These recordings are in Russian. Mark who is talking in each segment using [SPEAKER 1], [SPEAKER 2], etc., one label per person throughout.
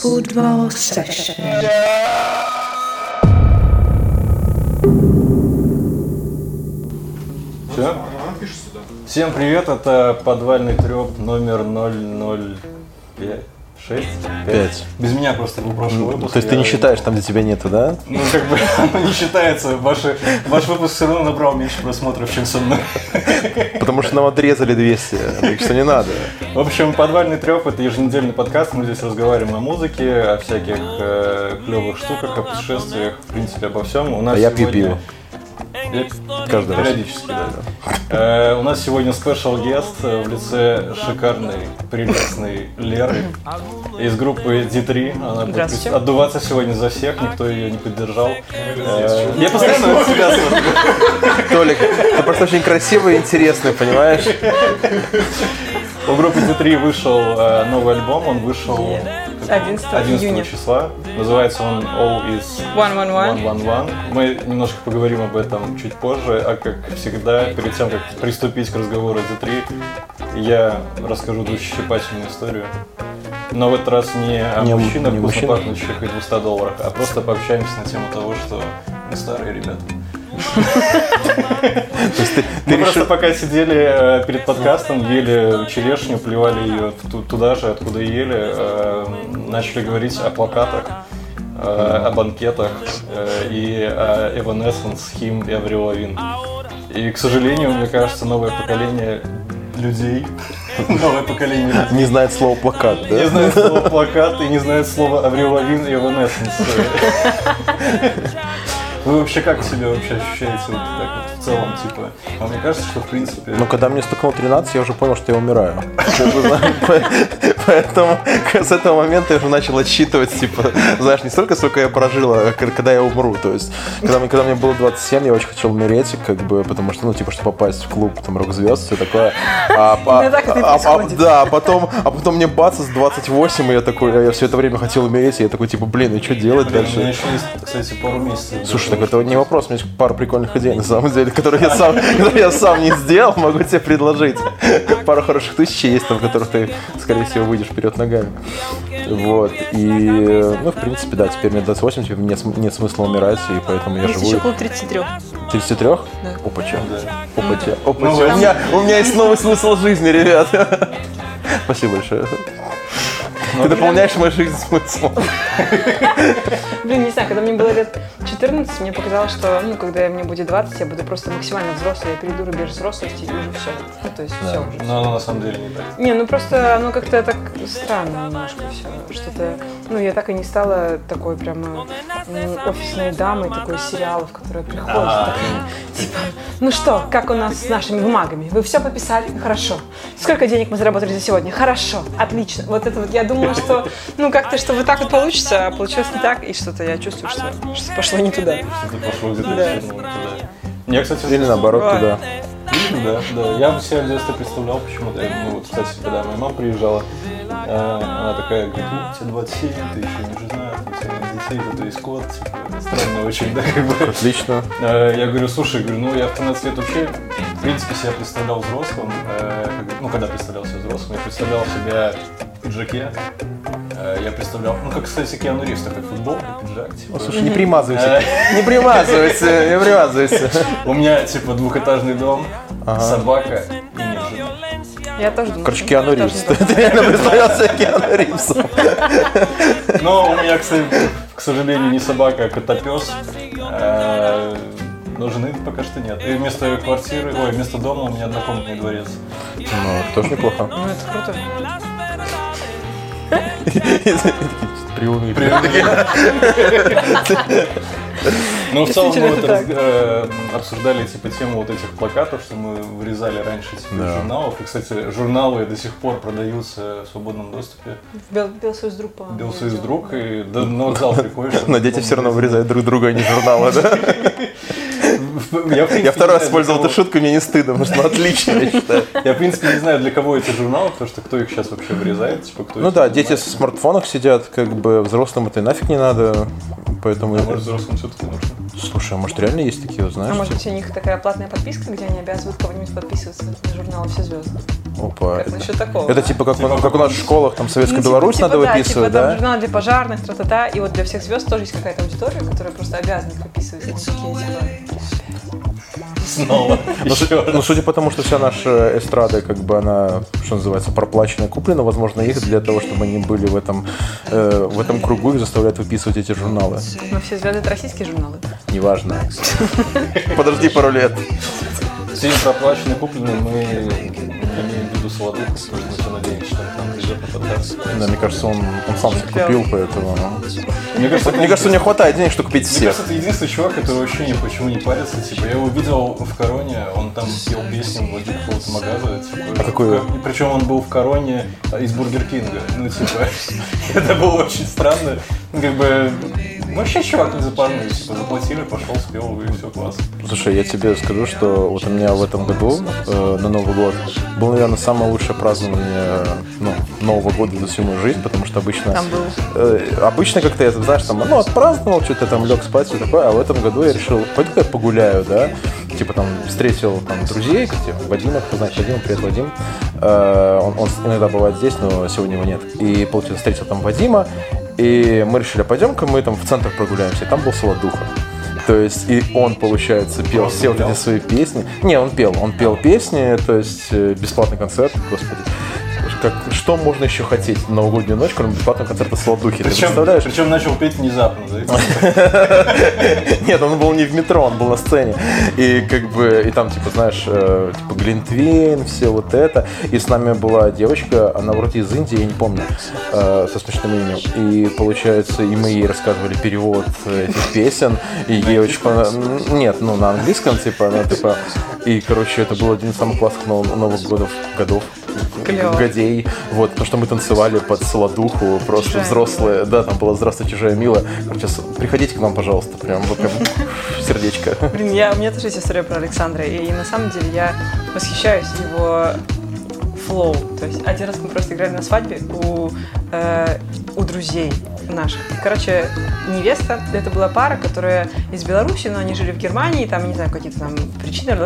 [SPEAKER 1] Football session.
[SPEAKER 2] Все? Всем привет, это подвальный треп номер 005. 6?
[SPEAKER 3] 5.
[SPEAKER 2] Без меня просто был прошлый выпуск.
[SPEAKER 3] То есть ты не считаешь там, где тебя нету, да?
[SPEAKER 2] Ну, как бы, оно не считается. Ваши, ваш выпуск все равно набрал меньше просмотров, чем со мной.
[SPEAKER 3] Потому что нам отрезали 200, так что не надо.
[SPEAKER 2] В общем, подвальный треп это еженедельный подкаст. Мы здесь разговариваем о музыке, о всяких э, клевых штуках, о путешествиях, в принципе, обо всем. У нас
[SPEAKER 3] А я пью
[SPEAKER 2] сегодня-
[SPEAKER 3] пиво.
[SPEAKER 2] Я-
[SPEAKER 3] Каждый раз.
[SPEAKER 2] Периодически, да. Э, у нас сегодня спешл гест э, в лице шикарной, прелестной Леры из группы D3. Она будет отдуваться сегодня за всех, никто ее не поддержал. Э, я постоянно от себя смотрю.
[SPEAKER 3] Толик, ты просто очень красивый и интересный, понимаешь?
[SPEAKER 2] У группы D3 вышел э, новый альбом, он вышел
[SPEAKER 4] 11 июня.
[SPEAKER 2] числа. Называется он All is
[SPEAKER 4] 111.
[SPEAKER 2] 111. Мы немножко поговорим об этом чуть позже, а как всегда, перед тем, как приступить к разговору о D3, я расскажу душещипательную историю. Но в этот раз не о
[SPEAKER 3] Не
[SPEAKER 2] мужчинах,
[SPEAKER 3] не
[SPEAKER 2] вкусно
[SPEAKER 3] мужчинах.
[SPEAKER 2] пахнущих и 200 долларах, а просто пообщаемся на тему того, что мы старые ребята. Мы просто пока сидели э, перед подкастом, ели черешню, плевали ее ту- туда же, откуда ели, э, начали говорить о плакатах, э, о банкетах и о Evanescence, Him и Lavigne. И, к сожалению, мне кажется, новое поколение людей, новое поколение людей
[SPEAKER 3] Не знает слова плакат,
[SPEAKER 2] не
[SPEAKER 3] да?
[SPEAKER 2] знает слова плакат и не знает слова Аврил Лавин и Evanescence. Вы вообще как себя вообще ощущаете вот так вот целом, типа? А мне кажется, что в принципе...
[SPEAKER 3] Но когда мне стукнуло 13, я уже понял, что я умираю. Поэтому с этого момента я уже начал отсчитывать, типа, знаешь, не столько, сколько я прожил, а к- когда я умру. То есть, когда мне, когда мне было 27, я очень хотел умереть, как бы, потому что, ну, типа, чтобы попасть в клуб, там, рок-звезд, все такое. А, а- а- а-
[SPEAKER 4] происходит.
[SPEAKER 3] Да, а потом, а потом мне бац, с 28, и я такой, я все это время хотел умереть, и я такой, типа, блин, и что делать
[SPEAKER 2] Блин, у меня
[SPEAKER 3] дальше?
[SPEAKER 2] еще есть, кстати, пару месяцев.
[SPEAKER 3] Слушай, так это не вопрос, у меня есть пара прикольных идей, на самом деле, которые я сам, которые я сам не сделал, могу тебе предложить. Пару хороших тысяч есть там, в которых ты, скорее всего, выйдешь вперед ногами. Вот, и, ну, в принципе, да, теперь мне 28, теперь нет, нет смысла умирать, и поэтому я
[SPEAKER 4] Есть
[SPEAKER 3] живу.
[SPEAKER 4] еще клуб 33.
[SPEAKER 3] 33?
[SPEAKER 4] Да.
[SPEAKER 3] Опача.
[SPEAKER 2] Да.
[SPEAKER 3] Опача.
[SPEAKER 2] Ну,
[SPEAKER 3] Опача.
[SPEAKER 2] вот.
[SPEAKER 3] У меня, у меня есть новый смысл жизни, ребят. Спасибо большое. Ты дополняешь мою жизнь смыслом.
[SPEAKER 4] Блин, не знаю, когда мне было лет 14, мне показалось, что, ну, когда мне будет 20, я буду просто максимально взрослой, я перейду рубеж взрослости и уже все. Ну, то есть все уже.
[SPEAKER 2] Но оно на самом деле не так.
[SPEAKER 4] Не, ну просто оно как-то так странно немножко все. Что-то, ну, я так и не стала такой прямо м, офисной дамой, такой сериалов, которая приходит,
[SPEAKER 2] А.
[SPEAKER 4] такая, типа, ну что, как у нас с нашими бумагами? Вы все подписали? Хорошо. Сколько денег мы заработали за сегодня? Хорошо, отлично. Вот это вот, я думала, что, ну, как-то, что вот так вот получится, а получилось не так, и что-то я чувствую, что что пошло не туда.
[SPEAKER 2] Ты пошел где-то
[SPEAKER 4] Да.
[SPEAKER 2] туда. Я, кстати,
[SPEAKER 3] Или наоборот,
[SPEAKER 4] Бывает.
[SPEAKER 3] туда.
[SPEAKER 2] Да, да. Я себя в детстве представлял почему-то. Ну вот, кстати, когда моя мама приезжала, э, она такая говорит, ну, тебе 27, ты еще не жена, детей, зато есть кот, типа, странно очень, да, как бы.
[SPEAKER 3] Отлично.
[SPEAKER 2] Э, Я говорю, слушай, говорю, ну я в 13 лет вообще, в принципе, себя представлял взрослым, э, ну когда представлял себя взрослым, я представлял себя в пиджаке, Э, я представлял, ну как, кстати, Киану Ривз, такой футболка, пиджак, типа.
[SPEAKER 3] Слушай, не примазывайся. Не примазывайся, не примазывайся.
[SPEAKER 2] У меня, типа, двухэтажный дом, собака и нет жены.
[SPEAKER 4] Я тоже думаю.
[SPEAKER 3] Короче, Киану Ривз. Ты реально представлял себя Киану Ривзом.
[SPEAKER 2] Но у меня, кстати, к сожалению, не собака, а котопес. Э, Но жены пока что нет. И вместо квартиры, ой, вместо дома у меня однокомнатный дворец.
[SPEAKER 3] Ну, тоже неплохо.
[SPEAKER 4] Ну, это круто.
[SPEAKER 3] Приуныли.
[SPEAKER 2] Ну, в целом мы вот э, обсуждали типа тему вот этих плакатов, что мы вырезали раньше типа,
[SPEAKER 3] Да.
[SPEAKER 2] журналов. И, кстати, журналы до сих пор продаются в свободном доступе.
[SPEAKER 4] Бел, Белсоюз друг, по-моему.
[SPEAKER 2] Белсоюз друг, и да, на вокзал приходишь.
[SPEAKER 3] Но дети все равно вырезают друг друга, а не журналы, да?
[SPEAKER 2] Я, в принципе,
[SPEAKER 3] Я второй раз использовал
[SPEAKER 2] для
[SPEAKER 3] эту шутку, мне не стыдно, потому что ну, отлично, я считаю.
[SPEAKER 2] кого- Я, в принципе, не знаю, для кого эти журналы, потому что кто их сейчас вообще вырезает, типа, кто
[SPEAKER 3] Ну да, дети
[SPEAKER 2] занимает.
[SPEAKER 3] в смартфонах сидят, как бы взрослым это и нафиг не надо, поэтому...
[SPEAKER 2] А может, взрослым все-таки нужно?
[SPEAKER 3] Слушай, а может реально есть такие, вот,
[SPEAKER 4] А
[SPEAKER 3] знаешь?
[SPEAKER 4] может
[SPEAKER 3] типа-
[SPEAKER 4] быть у них такая платная подписка, где они обязывают кого-нибудь подписываться на журналы «Все звезды».
[SPEAKER 3] Опа.
[SPEAKER 4] Как насчет такого?
[SPEAKER 3] Это типа как, как у нас в школах, там, Советская
[SPEAKER 4] Ну, типа-
[SPEAKER 3] Беларусь
[SPEAKER 4] типа
[SPEAKER 3] надо
[SPEAKER 4] да,
[SPEAKER 3] выписывать,
[SPEAKER 4] типа, там
[SPEAKER 3] да?
[SPEAKER 4] журнал для пожарных, тра-та-та, и вот для всех звезд тоже есть какая-то аудитория, которая просто обязана их выписывать. Они такие, типа,
[SPEAKER 2] Снова.
[SPEAKER 3] Ну, ну, судя по тому, что вся наша эстрада, как бы она, что называется, проплачена, куплена, возможно, их для того, чтобы они были в этом, э, в этом кругу, их заставляют выписывать эти журналы.
[SPEAKER 4] ну все звезды это российские журналы.
[SPEAKER 3] Неважно. Подожди пару лет.
[SPEAKER 2] Все проплаченные купленные мы имеем в виду Солодуху, мы надеемся, что на подкаст.
[SPEAKER 3] Да, мне кажется, он, он сам себе купил, поэтому...
[SPEAKER 2] Мне кажется,
[SPEAKER 3] Мне кажется, у него хватает денег, чтобы купить
[SPEAKER 2] Мне
[SPEAKER 3] всех.
[SPEAKER 2] кажется, это единственный чувак, который вообще ни почему не парится. Типа, я его видел в Короне, он там пел песню владик какого-то магаза. Типа,
[SPEAKER 3] А какую?
[SPEAKER 2] И Причем он был в Короне из Бургер Кинга. Ну, типа, это было очень странно. Ну, Как бы, вообще чувак не запарный. Типа, заплатили, пошел, спел, и все, класс.
[SPEAKER 3] Слушай, я тебе скажу, что вот у меня в этом году э, на Новый год было, наверное, самое лучшее празднование ну, Нового года за всю мою жизнь, потому что обычно...
[SPEAKER 4] Там был.
[SPEAKER 3] э, обычно как-то я, знаешь, там, ну, отпраздновал, что-то там лег спать, все такое, а в этом году я решил, пойду-ка я погуляю, да, типа там встретил там друзей, кстати, Вадима, кто знает Вадима, привет, Вадим, Э, он, он иногда бывает здесь, но сегодня его нет, и, получается, встретил там Вадима, и мы решили, пойдем-ка мы там в центр прогуляемся, и там был Солодуха. То есть и он, получается, пел
[SPEAKER 2] Просто
[SPEAKER 3] все вот
[SPEAKER 2] гулял?
[SPEAKER 3] эти свои песни. Не, он пел, он пел песни, то есть э, бесплатный концерт, господи. Как, что можно еще хотеть на новогоднюю ночь, кроме бесплатного концерта Солодухи? Ты
[SPEAKER 2] Причем,
[SPEAKER 3] представляешь?
[SPEAKER 2] причем начал петь внезапно?
[SPEAKER 3] Нет, он был не в метро, он был на сцене. И как бы, и там, типа, знаешь, э, типа Глинтвейн, все вот это. И с нами была девочка, она вроде из Индии, я не помню, э, со смешным именем. И получается, и мы ей рассказывали перевод этих песен. И ей очень понравилось. Нет, ну на английском, типа, она типа. И, короче, это был один из самых классных нов- Новых годов, годов
[SPEAKER 4] Клево.
[SPEAKER 3] Годей. Вот, потому что мы танцевали под солодуху, просто
[SPEAKER 4] Чужая
[SPEAKER 3] взрослые. Да, там была «Здравствуй, чужая мила». Короче, приходите к нам, пожалуйста, прям, вот прям сердечко.
[SPEAKER 4] Блин, я, у меня тоже есть история про Александра, и на самом деле я восхищаюсь его флоу. То есть один раз мы просто играли на свадьбе у, э, у друзей наших. Короче, невеста, это была пара, которая из Беларуси, но они жили в Германии, там, не знаю, какие-то там причины,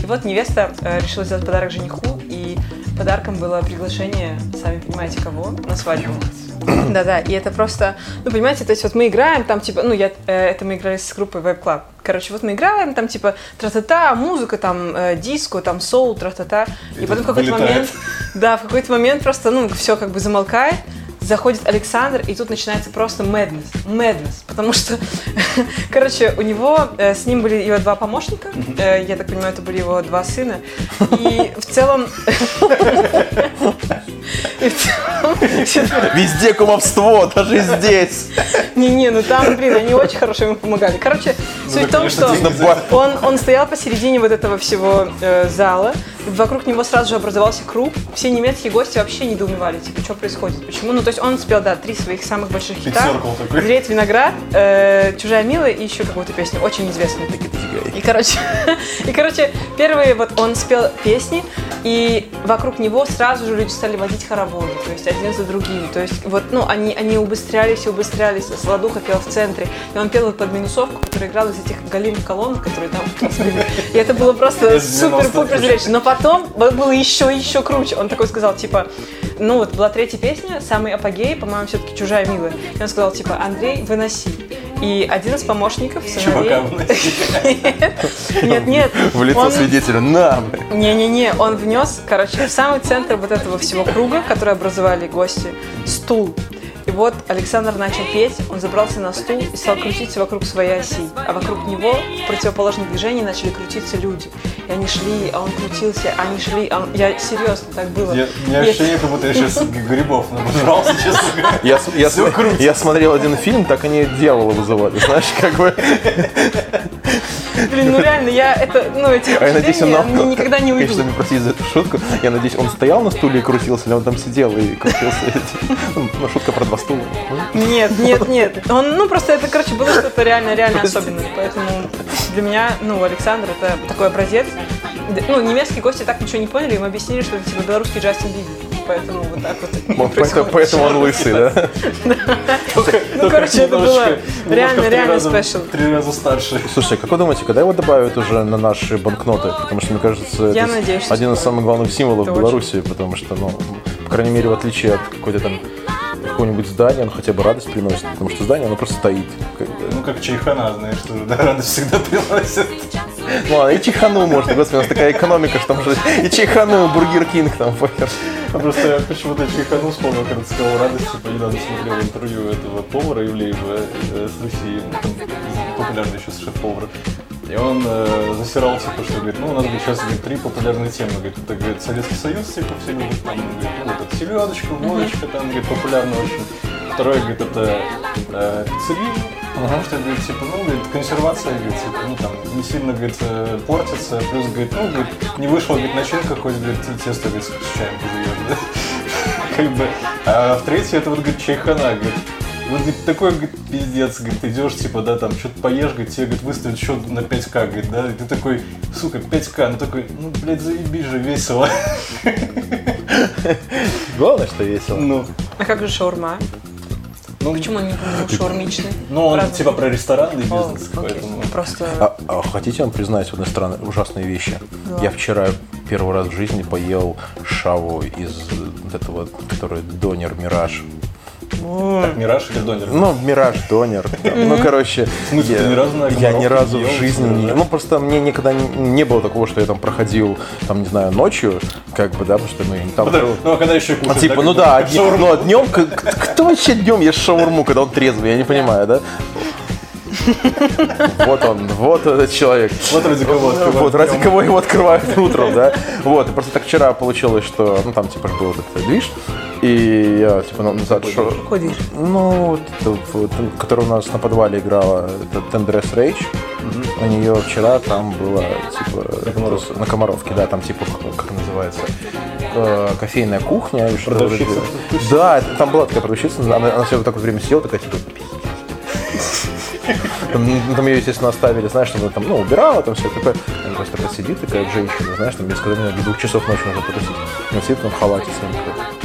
[SPEAKER 4] и вот невеста э, решила сделать подарок жениху, подарком было приглашение, сами понимаете, кого, на свадьбу. Да-да, и это просто, ну, понимаете, то есть вот мы играем, там, типа, ну, я, э, это мы играли с группой Vibe Club. Короче, вот мы играем, там, типа, тра-та-та, музыка, там, э, диско, там, соул, тра-та-та. И,
[SPEAKER 2] И
[SPEAKER 4] потом в какой-то момент, да, в какой-то момент просто, ну, все как бы замолкает, заходит Александр, и тут начинается просто madness, madness, потому что, короче, у него, э, с ним были его два помощника, э, я так понимаю, это были его два сына, и в целом...
[SPEAKER 3] Везде кумовство, даже здесь.
[SPEAKER 4] Не-не, ну там, блин, они очень хорошо ему помогали. Короче, суть
[SPEAKER 2] да,
[SPEAKER 4] в том, что
[SPEAKER 3] за-
[SPEAKER 4] он, он стоял посередине вот этого всего э, зала, вокруг него сразу же образовался круг, все немецкие гости вообще недоумевали, типа, что происходит, почему. Ну, то есть он спел, да, три своих самых больших хита. «Зреет виноград», э, «Чужая милая» и еще какую-то песню, очень известную. И, короче, и, короче, первые вот он спел песни, и вокруг него сразу же люди стали водить хороводы, то есть один за другим. То есть вот, ну, они, они убыстрялись и убыстрялись. Солодуха пел в центре, и он пел под минусовку, которая играла из этих галимых колонок, которые там. И это было просто
[SPEAKER 2] Из 90-х.
[SPEAKER 4] супер-пупер зрелище. Но потом было еще еще круче. Он такой сказал, типа, ну вот была третья песня, самый апогей, по-моему, все-таки «Чужая милая». И он сказал, типа, Андрей, выноси. И один из помощников, сыновей... Нет, нет.
[SPEAKER 3] В лицо свидетеля. На.
[SPEAKER 4] Не-не-не, он внес, короче, в самый центр вот этого всего круга, который образовали гости, стул. И вот Александр начал петь, он забрался на стул и стал крутиться вокруг своей оси. А вокруг него в противоположном движении начали крутиться люди. И они шли, а он крутился, они шли. а он- Я серьезно, так было.
[SPEAKER 2] Я- У меня ощущение, как будто я сейчас грибов набрался, честно говоря.
[SPEAKER 3] Я, я, я смотрел один фильм, так они дьявола вызывали, знаешь, как бы.
[SPEAKER 4] Блин, ну реально, я это, ну, эти
[SPEAKER 3] А я надеюсь, он
[SPEAKER 4] они никогда не уйдут.
[SPEAKER 3] Конечно, мне простите за эту шутку. Я надеюсь, он стоял на стуле и крутился, или он там сидел и крутился. Ну, шутка про два стула.
[SPEAKER 4] Нет, нет, нет. Он, ну, просто это, короче, было что-то реально, реально особенное. Поэтому для меня, ну, Александр это такой образец. Ну, немецкие гости так ничего не поняли, им объяснили, что это типа белорусский Джастин Бибер. Поэтому вот так вот.
[SPEAKER 3] Поэтому, поэтому он лысый, да?
[SPEAKER 2] Только
[SPEAKER 4] короче, это было реально, реально спешл.
[SPEAKER 2] Три раза старше.
[SPEAKER 3] Слушай, как вы думаете, когда его добавят уже на наши банкноты? Потому что, мне кажется, это один из самых главных символов Беларуси, потому что, ну, по крайней мере, в отличие от какой-то там какого-нибудь здания, он хотя бы радость приносит, потому что здание, оно просто стоит.
[SPEAKER 2] Ну, как чайхана, знаешь, тоже, да, радость всегда приносит.
[SPEAKER 3] Ну, ладно, и чайхану можно, господи, у нас такая экономика, что там же и чайхану, и Бургер Кинг там, похер.
[SPEAKER 2] А Просто я почему-то чайхану вспомнил, когда сказал радость, типа, недавно смотрел интервью этого повара Ивлева э, с Руси, ну, популярный сейчас шеф-повар. И он э, засирал, типа, что, говорит, ну, у нас, говорит, сейчас, говорит, три популярные темы. Говорит, это, говорит, Советский Союз, типа, все любят, там, говорит, ну, вот, это селедочка, водочка, там, говорит, популярно очень. Второе, говорит, это э, пиццерия, потому что, говорит, типа, ну, говорит, консервация, говорит, типа, ну, там, не сильно, говорит, э, портится, плюс, говорит, ну, говорит, не вышла, говорит, начинка, хоть, говорит, тесто, говорит, с чаем позовешь, да? Как бы, а в третье, это вот, говорит, чайхана, говорит, вот, говорит, такой, говорит, пиздец, говорит, идешь, типа, да, там, что-то поешь, говорит, тебе, говорит, выставят счет на 5к, говорит, да, и ты такой, сука, 5к, ну такой, ну, блядь, заебись же, весело.
[SPEAKER 3] Главное, что весело.
[SPEAKER 2] Ну,
[SPEAKER 4] А как же шаурма?
[SPEAKER 2] ну,
[SPEAKER 4] Почему он не был шаурмичный?
[SPEAKER 2] ну, он
[SPEAKER 4] Правда?
[SPEAKER 2] типа про ресторанный
[SPEAKER 4] О,
[SPEAKER 2] бизнес,
[SPEAKER 4] окей.
[SPEAKER 2] поэтому...
[SPEAKER 4] Просто...
[SPEAKER 3] А, а хотите вам признать, с одной стороны, ужасные вещи? Я вчера первый раз в жизни поел шаву из вот этого, который донер Мираж.
[SPEAKER 2] Так, Мираж или Донер?
[SPEAKER 3] Ну, Мираж Донер. Ну, короче, я,
[SPEAKER 2] ни разу
[SPEAKER 3] в жизни
[SPEAKER 2] ли,
[SPEAKER 3] не... Ну, просто мне никогда не, было такого, что я там проходил, там, не знаю, ночью, как бы, да, потому что, ну, там...
[SPEAKER 2] Потому- Ну, а когда еще
[SPEAKER 3] Ну,
[SPEAKER 2] кушать,
[SPEAKER 3] типа,
[SPEAKER 2] как
[SPEAKER 3] ну да, дни-
[SPEAKER 2] шаурму?
[SPEAKER 3] ну а днем, кто вообще днем ест шаурму, когда он трезвый, я не понимаю, да? Вот он, вот этот человек.
[SPEAKER 2] Вот ради кого открывают
[SPEAKER 3] Вот, ради кого его открывают утром, да? Вот, и просто так вчера получилось, что, ну, там, типа, был этот движ, и я, типа, на- назад шел.
[SPEAKER 4] Ходишь.
[SPEAKER 3] Ну, которая у нас на подвале играла, это Тендрес Рейч. У нее вчера там было, типа, на
[SPEAKER 2] Комаровке.
[SPEAKER 3] да, там, типа, как- называется, э, кофейная кухня. Да, там была такая продавщица, она, она все вот так вот время сидела, такая, типа, там, там ее, естественно, оставили, знаешь, что она там, ну, убирала, там все такое. Она просто такая такая женщина, знаешь, там, без когда мне до двух часов ночи можно потусить. Она сидит там в халате своем, «Что происходит?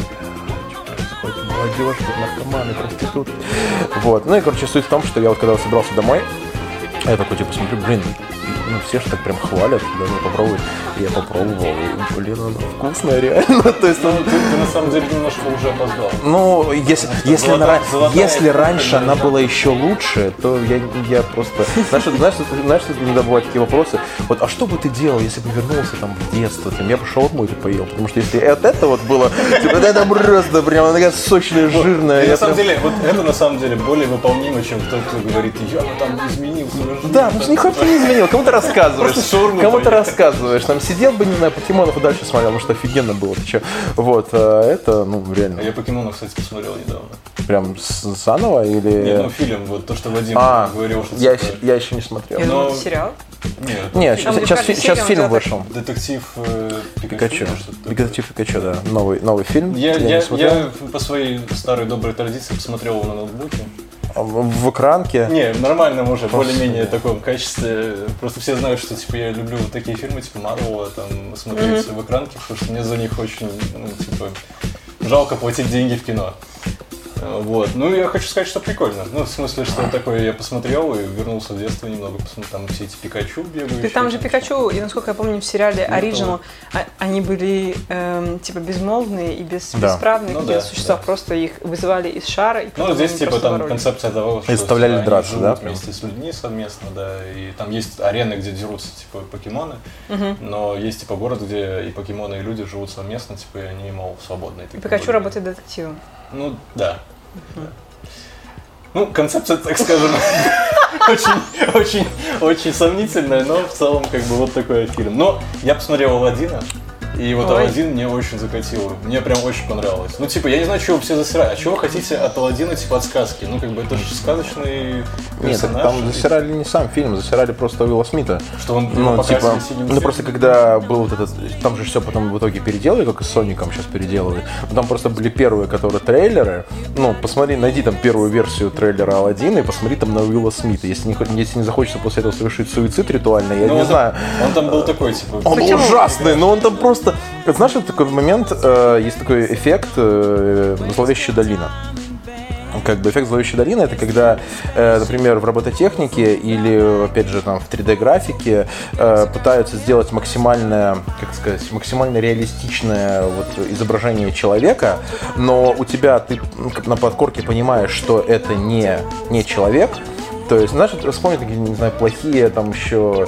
[SPEAKER 3] молодежь, наркоманы, проститутки. Вот. Ну и, короче, суть в том, что я вот когда собирался домой, я такой, типа, смотрю, блин, ну все же так прям хвалят, даже попробовать. И я попробовал, и, блин, она вкусная реально. То есть, ну,
[SPEAKER 2] Ну, ты, ты на самом деле немножко уже опоздал.
[SPEAKER 3] ну, если, если,
[SPEAKER 2] золотая-
[SPEAKER 3] на
[SPEAKER 2] золотая
[SPEAKER 3] если раньше она была еще лучше, то я, я просто... Знаешь, знаешь, знаешь, что иногда бывают такие вопросы? Вот, а что бы ты делал, если бы вернулся там в детство? Там, я бы шаурму эту поел, потому что если вот это вот было, типа, это просто прям она такая сочная, жирная. Я
[SPEAKER 2] на самом деле, вот это на самом деле более выполнимо, чем кто, кто говорит, я там изменил свою жизнь.
[SPEAKER 3] Да, потому что ни хуя не изменил. Кому ты рассказываешь?
[SPEAKER 2] Просто шаурму
[SPEAKER 3] Кому ты
[SPEAKER 2] поел.
[SPEAKER 3] рассказываешь? Там сидел бы, не знаю, покемонов и дальше смотрел, потому что офигенно было. Ты чё? Вот, а это, ну,
[SPEAKER 2] А
[SPEAKER 3] реально,
[SPEAKER 2] я покемонов, кстати, посмотрел недавно.
[SPEAKER 3] прям заново или...
[SPEAKER 2] Нет, ну фильм, вот то, что Вадим
[SPEAKER 3] А,
[SPEAKER 2] говорил, что
[SPEAKER 3] я,
[SPEAKER 2] типа,
[SPEAKER 3] еще- я еще не смотрел.
[SPEAKER 4] Я
[SPEAKER 2] Но-
[SPEAKER 4] это сериал.
[SPEAKER 2] Нет,
[SPEAKER 3] Нет, сейчас, сейчас, сейчас фильм вышел.
[SPEAKER 2] детектив э, Пикачу.
[SPEAKER 3] Детектив Пикачу, да. Новый, новый фильм.
[SPEAKER 2] Я, я,
[SPEAKER 3] смотрел.
[SPEAKER 2] я по своей старой доброй традиции посмотрел его на ноутбуке.
[SPEAKER 3] В, в экранке.
[SPEAKER 2] Не, в нормальном уже, более-менее таком качестве. Просто все знают, что типа я люблю вот такие фильмы, типа Марвела, там, смотреть в экранке, потому что мне за них очень, ну, типа, жалко платить деньги в кино. Вот. Ну, я хочу сказать, что прикольно. Ну, в смысле, что такое я посмотрел и вернулся в детство немного, посмотрел, там все эти Пикачу бегающие.
[SPEAKER 4] Ты там же Пикачу, и насколько я помню, в сериале
[SPEAKER 2] Ну,
[SPEAKER 4] Original а- они были эм, типа безмолвные и без,
[SPEAKER 3] Да.
[SPEAKER 4] бесправные
[SPEAKER 2] Ну
[SPEAKER 4] какие-то
[SPEAKER 2] да,
[SPEAKER 4] существа,
[SPEAKER 2] да.
[SPEAKER 4] просто их вызывали из шара. И
[SPEAKER 2] Ну, здесь типа там
[SPEAKER 4] боролись.
[SPEAKER 2] концепция того, что они
[SPEAKER 3] драться,
[SPEAKER 2] живут
[SPEAKER 3] да,
[SPEAKER 2] вместе с людьми совместно, да, и там есть арены, где дерутся типа покемоны, но есть типа город, где и покемоны, и люди живут совместно, типа, и они, мол, свободные.
[SPEAKER 4] Пикачу работает детективом.
[SPEAKER 2] Ну, да. Ну, концепция, так скажем, очень, очень, очень сомнительная, но в целом, как бы, вот такой фильм. Но я посмотрел Алладина, и вот
[SPEAKER 4] Ой.
[SPEAKER 2] Алладин мне очень закатил. Мне прям очень понравилось. Ну, типа, я не знаю, чего все засирают. А чего вы хотите от Алладина, типа, от сказки? Ну, как бы, это же сказочный
[SPEAKER 3] Нет,
[SPEAKER 2] персонаж.
[SPEAKER 3] там засирали не сам фильм, засирали просто Уилла Смита.
[SPEAKER 2] Что он
[SPEAKER 3] Ну,
[SPEAKER 2] покрасили
[SPEAKER 3] типа, ну просто когда был вот этот, там же все потом в итоге переделали, как и с Соником сейчас переделывают. Но Там просто были первые, которые трейлеры. Ну, посмотри, найди там первую версию трейлера Алладина и посмотри там на Уилла Смита. Если не, если не захочется после этого совершить суицид ритуальный, я
[SPEAKER 2] Ну,
[SPEAKER 3] не
[SPEAKER 2] он,
[SPEAKER 3] знаю.
[SPEAKER 2] он там был такой, типа...
[SPEAKER 3] Он
[SPEAKER 4] Почему?
[SPEAKER 3] ужасный, но он там просто... Знаешь, вот такой момент, э, есть такой эффект э, «Зловещая долина». как бы эффект зловещей долины это когда, э, например, в робототехнике или, опять же, там в 3D-графике э, пытаются сделать максимальное, как сказать, максимально реалистичное вот изображение человека, но у тебя ты ну, на подкорке понимаешь, что это не, не человек, то есть, знаешь, вспомни такие, не знаю, плохие там еще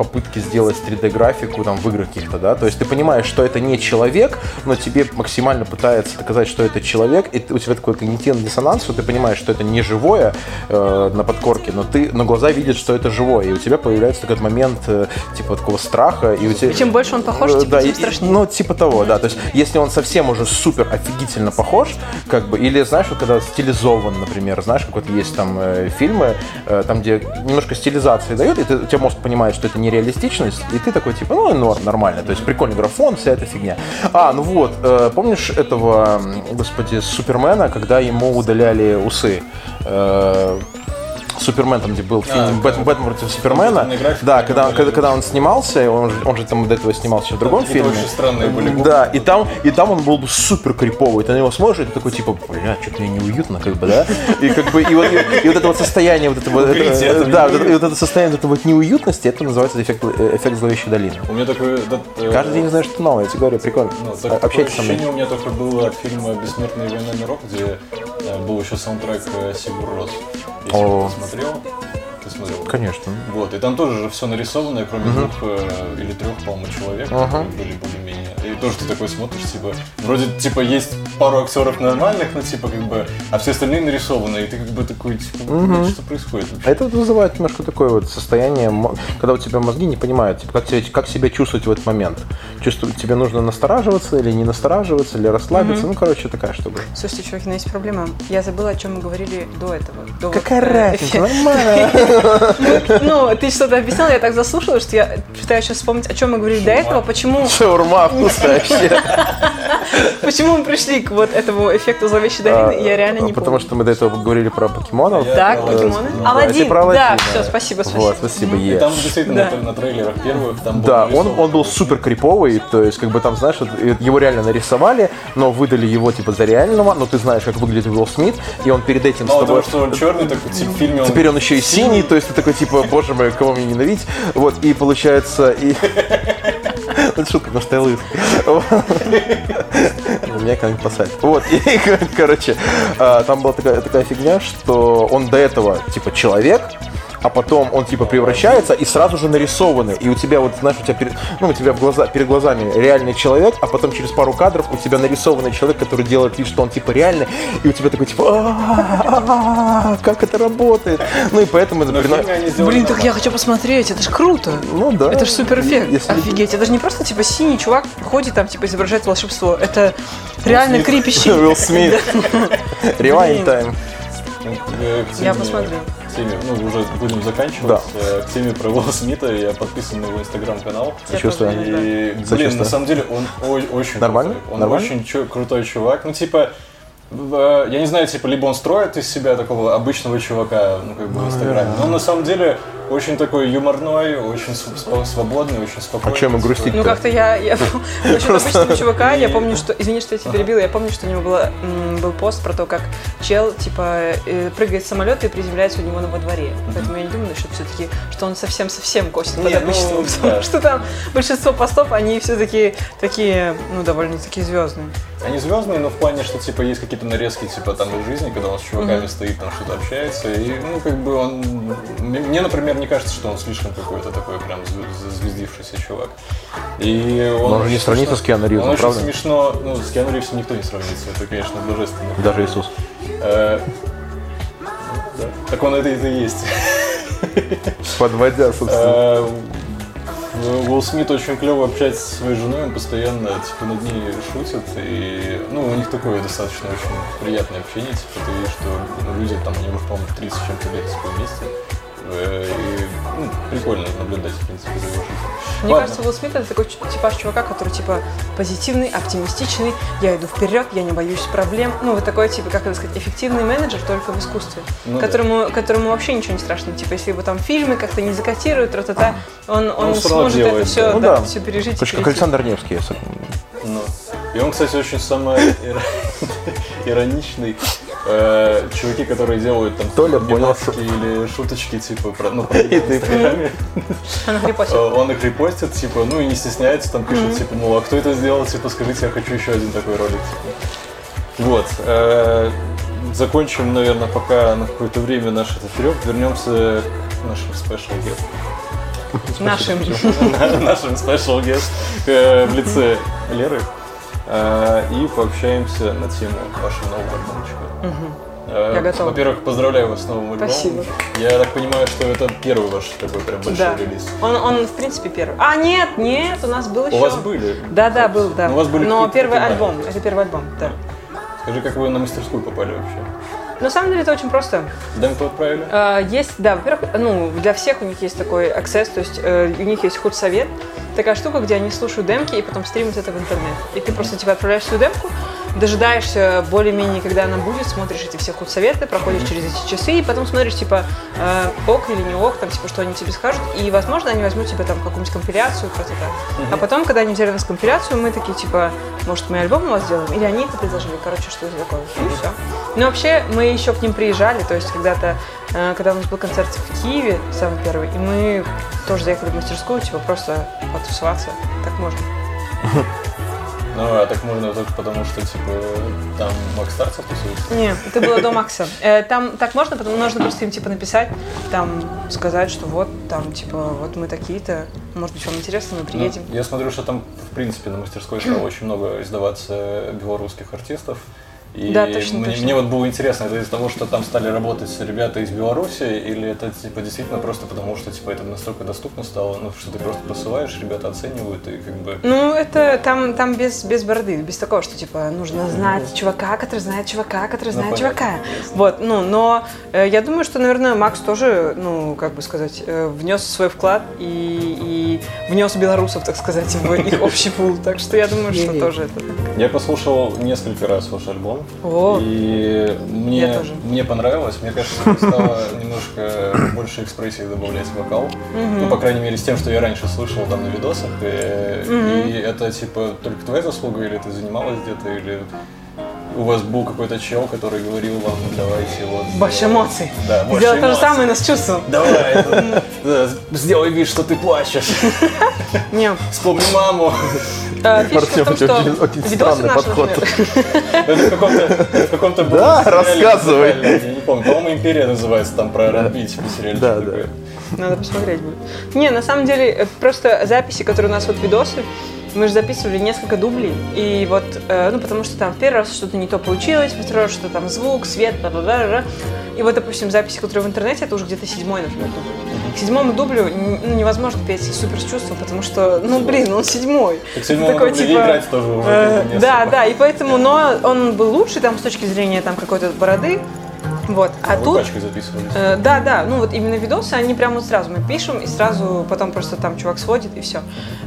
[SPEAKER 3] попытки сделать 3D-графику там в играх каких-то, да, то есть ты понимаешь, что это не человек, но тебе максимально пытается доказать, что это человек, и у тебя такой когнитивный диссонанс, что ты понимаешь, что это не живое э, на подкорке, но ты, но глаза видят, что это живое, и у тебя появляется такой момент э, типа такого страха, и у тебя...
[SPEAKER 4] И чем больше он похож, тем,
[SPEAKER 3] да,
[SPEAKER 4] тем страшнее.
[SPEAKER 3] ну, типа того, да. То есть, если он совсем уже супер офигительно похож, как бы, или, знаешь, вот когда стилизован, например, знаешь, как вот есть там э, фильмы, э, там, где немножко стилизации дают, и ты, у тебя мозг понимает, что это не реалистичность, и ты такой, типа, ну, норм, нормально. То есть, прикольный графон, вся эта фигня. А, ну вот, э, помнишь этого, господи, Супермена, когда ему удаляли усы? Э, Супермен, там, где был фильм
[SPEAKER 2] А,
[SPEAKER 3] Бэтмен, Бэтмен против Супермена. Да, когда, когда, когда он снимался, он, же- он же там до этого снимался в другом фильме.
[SPEAKER 2] очень странные были.
[SPEAKER 3] Да, и там, и там он был бы супер криповый. Ты на него смотришь, и ты такой, типа, бля, что-то мне неуютно, как бы, да? И как бы, и вот, и, и вот это вот состояние, вот это вот, это- да, вот это, и вот это состояние вот этой вот неуютности, это называется эффект, эффект зловещей долины.
[SPEAKER 2] У меня такой... да, э,
[SPEAKER 3] Каждый день узнаешь что-то новое, я тебе говорю, прикольно.
[SPEAKER 2] Ну,
[SPEAKER 3] А-
[SPEAKER 2] так, такое
[SPEAKER 3] Общайтесь со мной.
[SPEAKER 2] у меня только было от фильма «Бессмертная война миров», где э, был еще саундтрек э, Сигур Рос. Если
[SPEAKER 3] О.
[SPEAKER 2] ты смотрел, ты смотрел.
[SPEAKER 3] Конечно.
[SPEAKER 2] Вот, и там тоже же все нарисовано, кроме двух э, или трех, по-моему, человек, которые были более-менее. И тоже ты такой смотришь, типа, вроде, типа, есть пару актеров нормальных, но, типа, как бы, а все остальные нарисованы, и ты как бы такой, типа, «Блин, что происходит вообще?
[SPEAKER 3] А это вот вызывает немножко такое вот состояние, когда у тебя мозги не понимают, типа, как, себя, как себя чувствовать в этот момент. Чувствовать, тебе нужно настораживаться или не настораживаться, или расслабиться. Ну, короче, такая штука.
[SPEAKER 4] Слушайте, чуваки, но есть проблема. Я забыла, о чем мы говорили до этого. до вот,
[SPEAKER 3] Какая
[SPEAKER 4] э,
[SPEAKER 3] разница? Нормально.
[SPEAKER 4] Ну, ты что-то объяснял, я так заслушала, что я пытаюсь сейчас вспомнить, о чем мы говорили до этого, почему,
[SPEAKER 3] Шаурма вкусная.
[SPEAKER 4] почему мы пришли к вот этому эффекту зловещей долины, я реально не
[SPEAKER 3] А, Потому
[SPEAKER 4] помню.
[SPEAKER 3] что мы до этого говорили про покемонов.
[SPEAKER 4] Так, покемоны.
[SPEAKER 2] ну,
[SPEAKER 3] да,
[SPEAKER 4] все, спасибо, спасибо.
[SPEAKER 3] Вот, спасибо, Е.
[SPEAKER 2] там действительно на, на трейлерах первых там был
[SPEAKER 3] Да, он, был супер криповый, то есть, как бы там, знаешь, его реально нарисовали, но выдали его, типа, за реального, но ты знаешь, как выглядит Уилл Смит, и он перед этим с
[SPEAKER 2] Мало
[SPEAKER 3] тобой...
[SPEAKER 2] того, что он черный, так в фильме он...
[SPEAKER 3] Теперь он еще и синий, то есть ты такой, типа, боже мой, кого мне ненавидеть. Вот, и получается, и... Это шутка, потому что я лысый. Меня как-нибудь посадят. Вот, и, короче, а, там была такая, такая фигня, что он до этого, типа, человек, а потом он типа превращается и сразу же нарисованный. И у тебя вот, знаешь, у тебя перед, ну, у тебя в глаза, перед глазами реальный человек, а потом через пару кадров у тебя нарисованный человек, который делает вид, что он типа реальный, и у тебя такой типа, «А-а-а, как это работает? Ну и поэтому это
[SPEAKER 4] Блин, так я хочу посмотреть, это ж круто.
[SPEAKER 3] Ну да.
[SPEAKER 4] Это же супер эффект.
[SPEAKER 3] Если-
[SPEAKER 4] Офигеть. Это же не просто типа синий чувак ходит там, типа изображает волшебство. Это реально крипящий.
[SPEAKER 3] Уилл Смит. Rewind
[SPEAKER 4] Блин.
[SPEAKER 3] time.
[SPEAKER 2] Э, к
[SPEAKER 4] Я посмотрю.
[SPEAKER 2] Теме, ну, уже будем заканчивать.
[SPEAKER 3] Да.
[SPEAKER 2] Э, К теме про Уилла Смита я подписан на его инстаграм-канал.
[SPEAKER 3] Сочувствую.
[SPEAKER 2] И, блин,
[SPEAKER 3] Сочувствую.
[SPEAKER 2] на самом деле он очень
[SPEAKER 3] Нормально?
[SPEAKER 2] крутой. Он
[SPEAKER 3] Нормально?
[SPEAKER 2] очень чу- крутой чувак. Ну, типа, в- я не знаю, типа, либо он строит из себя такого обычного чувака, ну, как бы в Инстаграме, но на самом деле очень такой юморной, очень св- св- свободный, очень спокойный.
[SPEAKER 3] А чем грустить?
[SPEAKER 4] Ну как-то я, я насчет обычного чувака, я помню, что, извини, что я тебя перебила, я помню, что у него было, был пост про то, как чел, типа, э, прыгает с самолета и приземляется у него на во дворе. Поэтому я не думаю, что все-таки, что он совсем-совсем косит под
[SPEAKER 2] ну, да.
[SPEAKER 4] потому что там большинство постов, они все-таки такие, ну, довольно-таки звездные.
[SPEAKER 2] Они звездные, но в плане, что типа есть какие-то нарезки, типа там из жизни, когда он с чуваками стоит, там что-то общается. И, ну, как бы он. Мне, например, не кажется, что он слишком какой-то такой прям зв- зазвездившийся чувак. И он.
[SPEAKER 3] Но он же не
[SPEAKER 2] очень
[SPEAKER 3] сравнится с Киану Ривзом,
[SPEAKER 2] Он очень
[SPEAKER 3] правда?
[SPEAKER 2] смешно. Ну, с Киану Ривзом никто не сравнится. Это, конечно, божественно.
[SPEAKER 3] Даже Иисус.
[SPEAKER 2] Э, да. Так он это, это и есть.
[SPEAKER 3] Подводя, собственно.
[SPEAKER 2] Э, Уилл Смит очень клево общается со своей женой, он постоянно типа над ней шутит, и ну у них такое достаточно очень приятное общение, типа ты видишь, что ну, люди там, они уже, по-моему, 30 с чем-то лет типа вместе, и ну, прикольно наблюдать, в принципе, за его жизнью.
[SPEAKER 4] Мне
[SPEAKER 2] Ладно.
[SPEAKER 4] кажется, Уилл Смит это такой типаж чувака, который типа позитивный, оптимистичный, я иду вперед, я не боюсь проблем. Ну, вот такой, типа, как это сказать, эффективный менеджер только в искусстве,
[SPEAKER 2] Ну да.
[SPEAKER 4] которому, которому вообще ничего не страшно. Типа, если его там фильмы как-то не закатируют, тра-та-та, он, он
[SPEAKER 2] всё равно
[SPEAKER 4] сможет
[SPEAKER 2] делает,
[SPEAKER 4] это все,
[SPEAKER 2] да.
[SPEAKER 3] Ну
[SPEAKER 4] да,
[SPEAKER 3] да.
[SPEAKER 4] все пережить.
[SPEAKER 3] Точно как. Александр Невский. если-
[SPEAKER 2] Ну. И он, кстати, очень самый ироничный. Э, чуваки, которые делают там
[SPEAKER 3] Толя понял,
[SPEAKER 2] мемасики или шуточки, типа, про, ну, про
[SPEAKER 3] И ты
[SPEAKER 2] в Инстаграме,
[SPEAKER 4] Он их репостит.
[SPEAKER 2] э, он их репостит, типа, ну и не стесняется, там пишет, типа, мол, а кто это сделал, типа, скажите, я хочу еще один такой ролик, типа. Вот. э, Закончим, наверное, пока на какое-то время наш этот треп, вернемся к нашим спешл guest.
[SPEAKER 4] Нашим.
[SPEAKER 2] нашим special guest э, в лице Леры и пообщаемся на тему вашего нового альбомчика. Э,
[SPEAKER 4] Я готова.
[SPEAKER 2] Во-первых, поздравляю вас с новым альбомом.
[SPEAKER 4] Спасибо.
[SPEAKER 2] Я так понимаю, что это первый ваш такой прям большой
[SPEAKER 4] Да.
[SPEAKER 2] релиз.
[SPEAKER 4] Он, он, в принципе, первый. А, нет, нет, у нас был еще.
[SPEAKER 2] У вас были?
[SPEAKER 4] Да, да, был, да.
[SPEAKER 2] Ну, у вас были
[SPEAKER 4] Но первый
[SPEAKER 2] такие
[SPEAKER 4] альбом. Это первый альбом, да.
[SPEAKER 2] Скажи, как вы на мастерскую попали вообще?
[SPEAKER 4] На самом деле это очень просто.
[SPEAKER 2] Демку отправили?
[SPEAKER 4] Э, Есть, да, во-первых, ну, для всех у них есть такой аксесс, то есть э, у них есть худсовет, такая штука, где они слушают демки и потом стримят это в интернет. И ты просто типа отправляешь свою демку, дожидаешься более-менее, когда она будет, смотришь эти все худсоветы, проходишь через эти часы, и потом смотришь, типа, э, ок или не ок, там, типа, что они тебе скажут, и, возможно, они возьмут тебе там какую-нибудь компиляцию, просто так. А потом, когда они взяли нас компиляцию, мы такие, типа, может, мы альбом у вас сделаем? Или они это предложили, короче, что это такое. И все. Но вообще, мы еще к ним приезжали, то есть когда-то, э, когда у нас был концерт в Киеве, самый первый, и мы тоже заехали в мастерскую, типа, просто потусоваться. Так можно.
[SPEAKER 2] Ну, а так можно только потому, что, типа, там Макс Старцев тусуется.
[SPEAKER 4] Не, это было до Макса. Э, Там так можно, потому нужно просто им типа написать, там сказать, что вот там типа вот мы такие-то, может быть вам интересно, мы приедем.
[SPEAKER 2] Ну, я смотрю, что там, в принципе, на мастерской стало очень много издаваться белорусских артистов. И
[SPEAKER 4] Да, точно,
[SPEAKER 2] мне,
[SPEAKER 4] точно.
[SPEAKER 2] мне вот было интересно, это из-за того, что там стали работать ребята из Беларуси, или это типа действительно просто потому, что типа это настолько доступно стало, ну, что ты просто посылаешь, ребята оценивают и как бы.
[SPEAKER 4] Ну, это там, там без, без бороды, без такого, что типа нужно знать чувака, который знает чувака, который
[SPEAKER 2] Ну,
[SPEAKER 4] знает
[SPEAKER 2] понятно,
[SPEAKER 4] чувака.
[SPEAKER 2] ясно.
[SPEAKER 4] Вот, ну, но э, я думаю, что, наверное, Макс тоже, ну, как бы сказать, э, внес свой вклад и, и внес белорусов, так сказать, в их общий пул. Так что я думаю, что тоже это.
[SPEAKER 2] Я послушал несколько раз ваш альбом,
[SPEAKER 4] О.
[SPEAKER 2] и мне, мне понравилось. Мне кажется, стало немножко больше экспрессии добавлять в вокал. Ну, по крайней мере, с тем, что я раньше слышал там на видосах. И, и это типа только твоя заслуга, или ты занималась где-то, или у вас был какой-то чел, который говорил вам, давайте вот...
[SPEAKER 4] Больше
[SPEAKER 2] сделаем».
[SPEAKER 4] эмоций.
[SPEAKER 2] Да, больше
[SPEAKER 4] Сделать то же
[SPEAKER 2] эмоций.
[SPEAKER 4] самое, но с чувством.
[SPEAKER 2] Давай, да, сделай вид, что ты плачешь.
[SPEAKER 4] Не,
[SPEAKER 2] Вспомни маму.
[SPEAKER 4] фишка в том, что
[SPEAKER 3] очень- очень
[SPEAKER 4] видосы
[SPEAKER 3] странный
[SPEAKER 4] наши,
[SPEAKER 2] Это в каком-то,
[SPEAKER 3] Да, рассказывай.
[SPEAKER 2] Я не помню, по-моему, «Империя» называется, там про типа сериальчик
[SPEAKER 3] Да,
[SPEAKER 2] такой.
[SPEAKER 4] Надо посмотреть будет. Не, на самом деле, э, просто записи, которые у нас вот видосы, мы же записывали несколько дублей, и вот, э, ну, потому что там в первый раз что-то не то получилось, во второй раз что-то там звук, свет, бла бла бла И вот, допустим, записи, которые в интернете, это уже где-то седьмой, например, дубль. К седьмому дублю ну, невозможно петь супер с чувством, потому что, ну, блин, он седьмой.
[SPEAKER 2] Так седьмому
[SPEAKER 4] Такой, типа,
[SPEAKER 2] играть тоже уже
[SPEAKER 4] Э, да, да, и поэтому, но он был лучше там с точки зрения там какой-то бороды, вот, а,
[SPEAKER 2] А вы
[SPEAKER 4] тут...
[SPEAKER 2] записывались?
[SPEAKER 4] Э, да, да, ну вот именно видосы, они прямо вот сразу мы пишем, и сразу потом просто там чувак сводит, и все.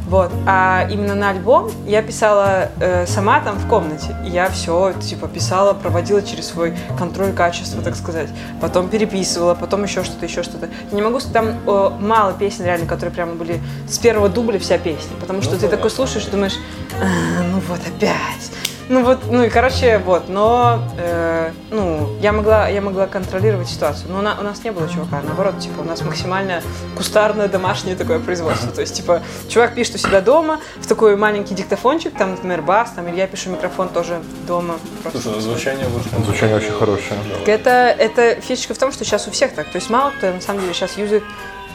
[SPEAKER 4] Вот. А именно на альбом я писала э, сама там в комнате. И я все, типа, писала, проводила через свой контроль качества, так сказать. Потом переписывала, потом еще что-то, еще что-то. Я не могу сказать, там э, мало песен реально, которые прямо были с первого дубля вся песня. Потому что
[SPEAKER 2] Ну,
[SPEAKER 4] ты
[SPEAKER 2] понятно.
[SPEAKER 4] такой слушаешь и думаешь, «А, ну вот опять. Ну вот, ну и короче, вот, но, э, ну, я могла, я могла контролировать ситуацию, но у, на- у нас не было чувака, наоборот, типа, у нас максимально кустарное домашнее такое производство, то есть, типа, чувак пишет у себя дома в такой маленький диктофончик, там, например, бас, там, или я пишу микрофон тоже дома. просто.
[SPEAKER 2] Слушай, звучание вышло.
[SPEAKER 3] Звучание очень хорошее.
[SPEAKER 4] Так Это, это фишечка в том, что сейчас у всех так. То есть мало кто на самом деле сейчас юзает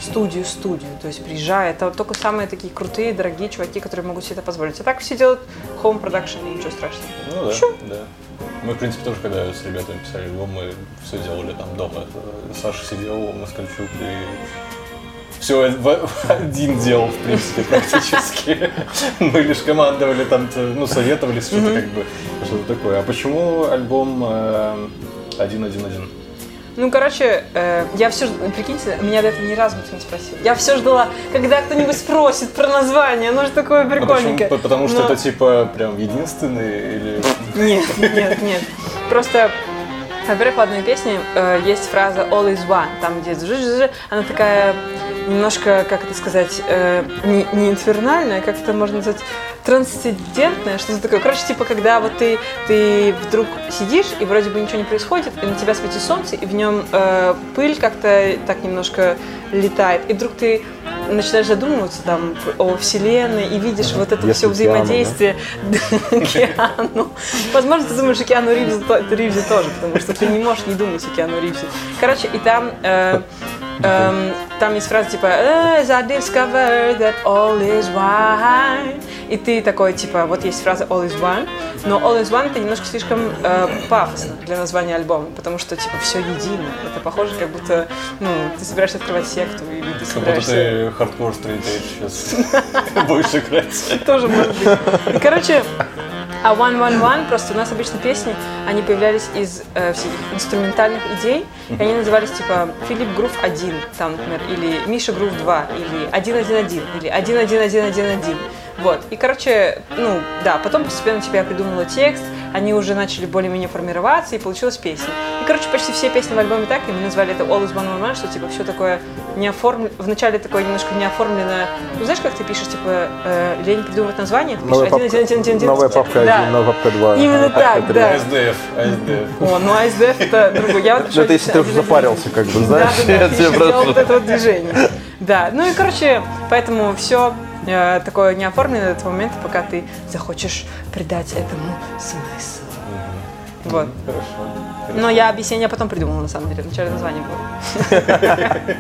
[SPEAKER 4] студию, студию. То есть приезжает. Это только самые такие крутые, дорогие чуваки, которые могут себе это позволить. А так все делают home production ничего страшного.
[SPEAKER 2] Ну да,
[SPEAKER 4] Чё?
[SPEAKER 2] да. Мы, в принципе, тоже, когда с ребятами писали альбом, мы все делали там дома. Саша сидел, Москальчук и все один делал, в принципе, практически. Мы лишь командовали там, ну, советовались, что-то как бы, что-то такое. А почему альбом э, 1.1.1?
[SPEAKER 4] Ну, короче, э, я все, прикиньте, меня до этого ни разу никто не спросил. Я все ждала, когда кто-нибудь спросит про название, оно же такое
[SPEAKER 2] Ну, почему?
[SPEAKER 4] прикольненькое.
[SPEAKER 2] По- Потому что
[SPEAKER 4] Но-
[SPEAKER 2] это, типа, прям единственный или...
[SPEAKER 4] Нет, нет, нет. Просто, во-первых, в одной песне э, есть фраза all is one, там где жи она такая немножко, как это сказать, э, не, не инфернальная, как это можно назвать, трансцендентное, что-то такое. Короче, типа, когда вот ты, ты вдруг сидишь, и вроде бы ничего не происходит, и на тебя светит солнце, и в нем э, пыль как-то так немножко летает, и вдруг ты начинаешь задумываться там о Вселенной и видишь вот это
[SPEAKER 3] Если
[SPEAKER 4] все взаимодействие Киану. Возможно, ты думаешь о Киану Ривзе, то- Ривзе тоже, потому что ты не можешь не думать о Киану Ривзе. Короче, и там э, эм, там есть фраза типа As I discovered that all is one. И ты такой, типа, вот есть фраза all is one, но all is one это немножко слишком э, пафосно для названия альбома, потому что, типа, все едино. Это похоже, как будто, ну, ты собираешься открывать секту, или ты
[SPEAKER 2] Как будто
[SPEAKER 4] собираешься...
[SPEAKER 2] ты хардкор стрит сейчас будешь играть.
[SPEAKER 4] Тоже может быть. Короче, а One One One, просто у нас обычно песни, они появлялись из э, всяких инструментальных идей, и они назывались типа Филипп Грув 1, там, например, или Миша Грув 2, или 111, или 11111. Вот. И, короче, ну, да, потом постепенно типа я придумала текст, они уже начали более-менее формироваться, и получилась песня. И, короче, почти все песни в альбоме так, и мы назвали это All is One One One, что, типа, все такое не оформлено, вначале такое немножко не оформленное. Ну, знаешь, как ты пишешь, типа, э, лень придумывать название, ты пишешь
[SPEAKER 3] Новая
[SPEAKER 4] один,
[SPEAKER 3] папка,
[SPEAKER 4] один, один, один, один.
[SPEAKER 3] новая папка
[SPEAKER 4] Да.
[SPEAKER 3] 1, новая папка 2.
[SPEAKER 4] Именно
[SPEAKER 3] папка
[SPEAKER 4] так, да.
[SPEAKER 2] ASDF, ASDF.
[SPEAKER 4] О, ну ASDF это другой. Я вот пишу
[SPEAKER 3] Ну, это если ты уже запарился, как бы,
[SPEAKER 4] да,
[SPEAKER 3] знаешь,
[SPEAKER 4] да, да,
[SPEAKER 3] я тебе
[SPEAKER 4] делал вот
[SPEAKER 3] просто...
[SPEAKER 4] это вот движение. Да, ну и, короче, поэтому все такое не оформлено до того момента, пока ты захочешь придать этому смысл. Вот.
[SPEAKER 2] Хорошо.
[SPEAKER 4] Но я объяснение потом придумала, на самом деле. Вначале название было.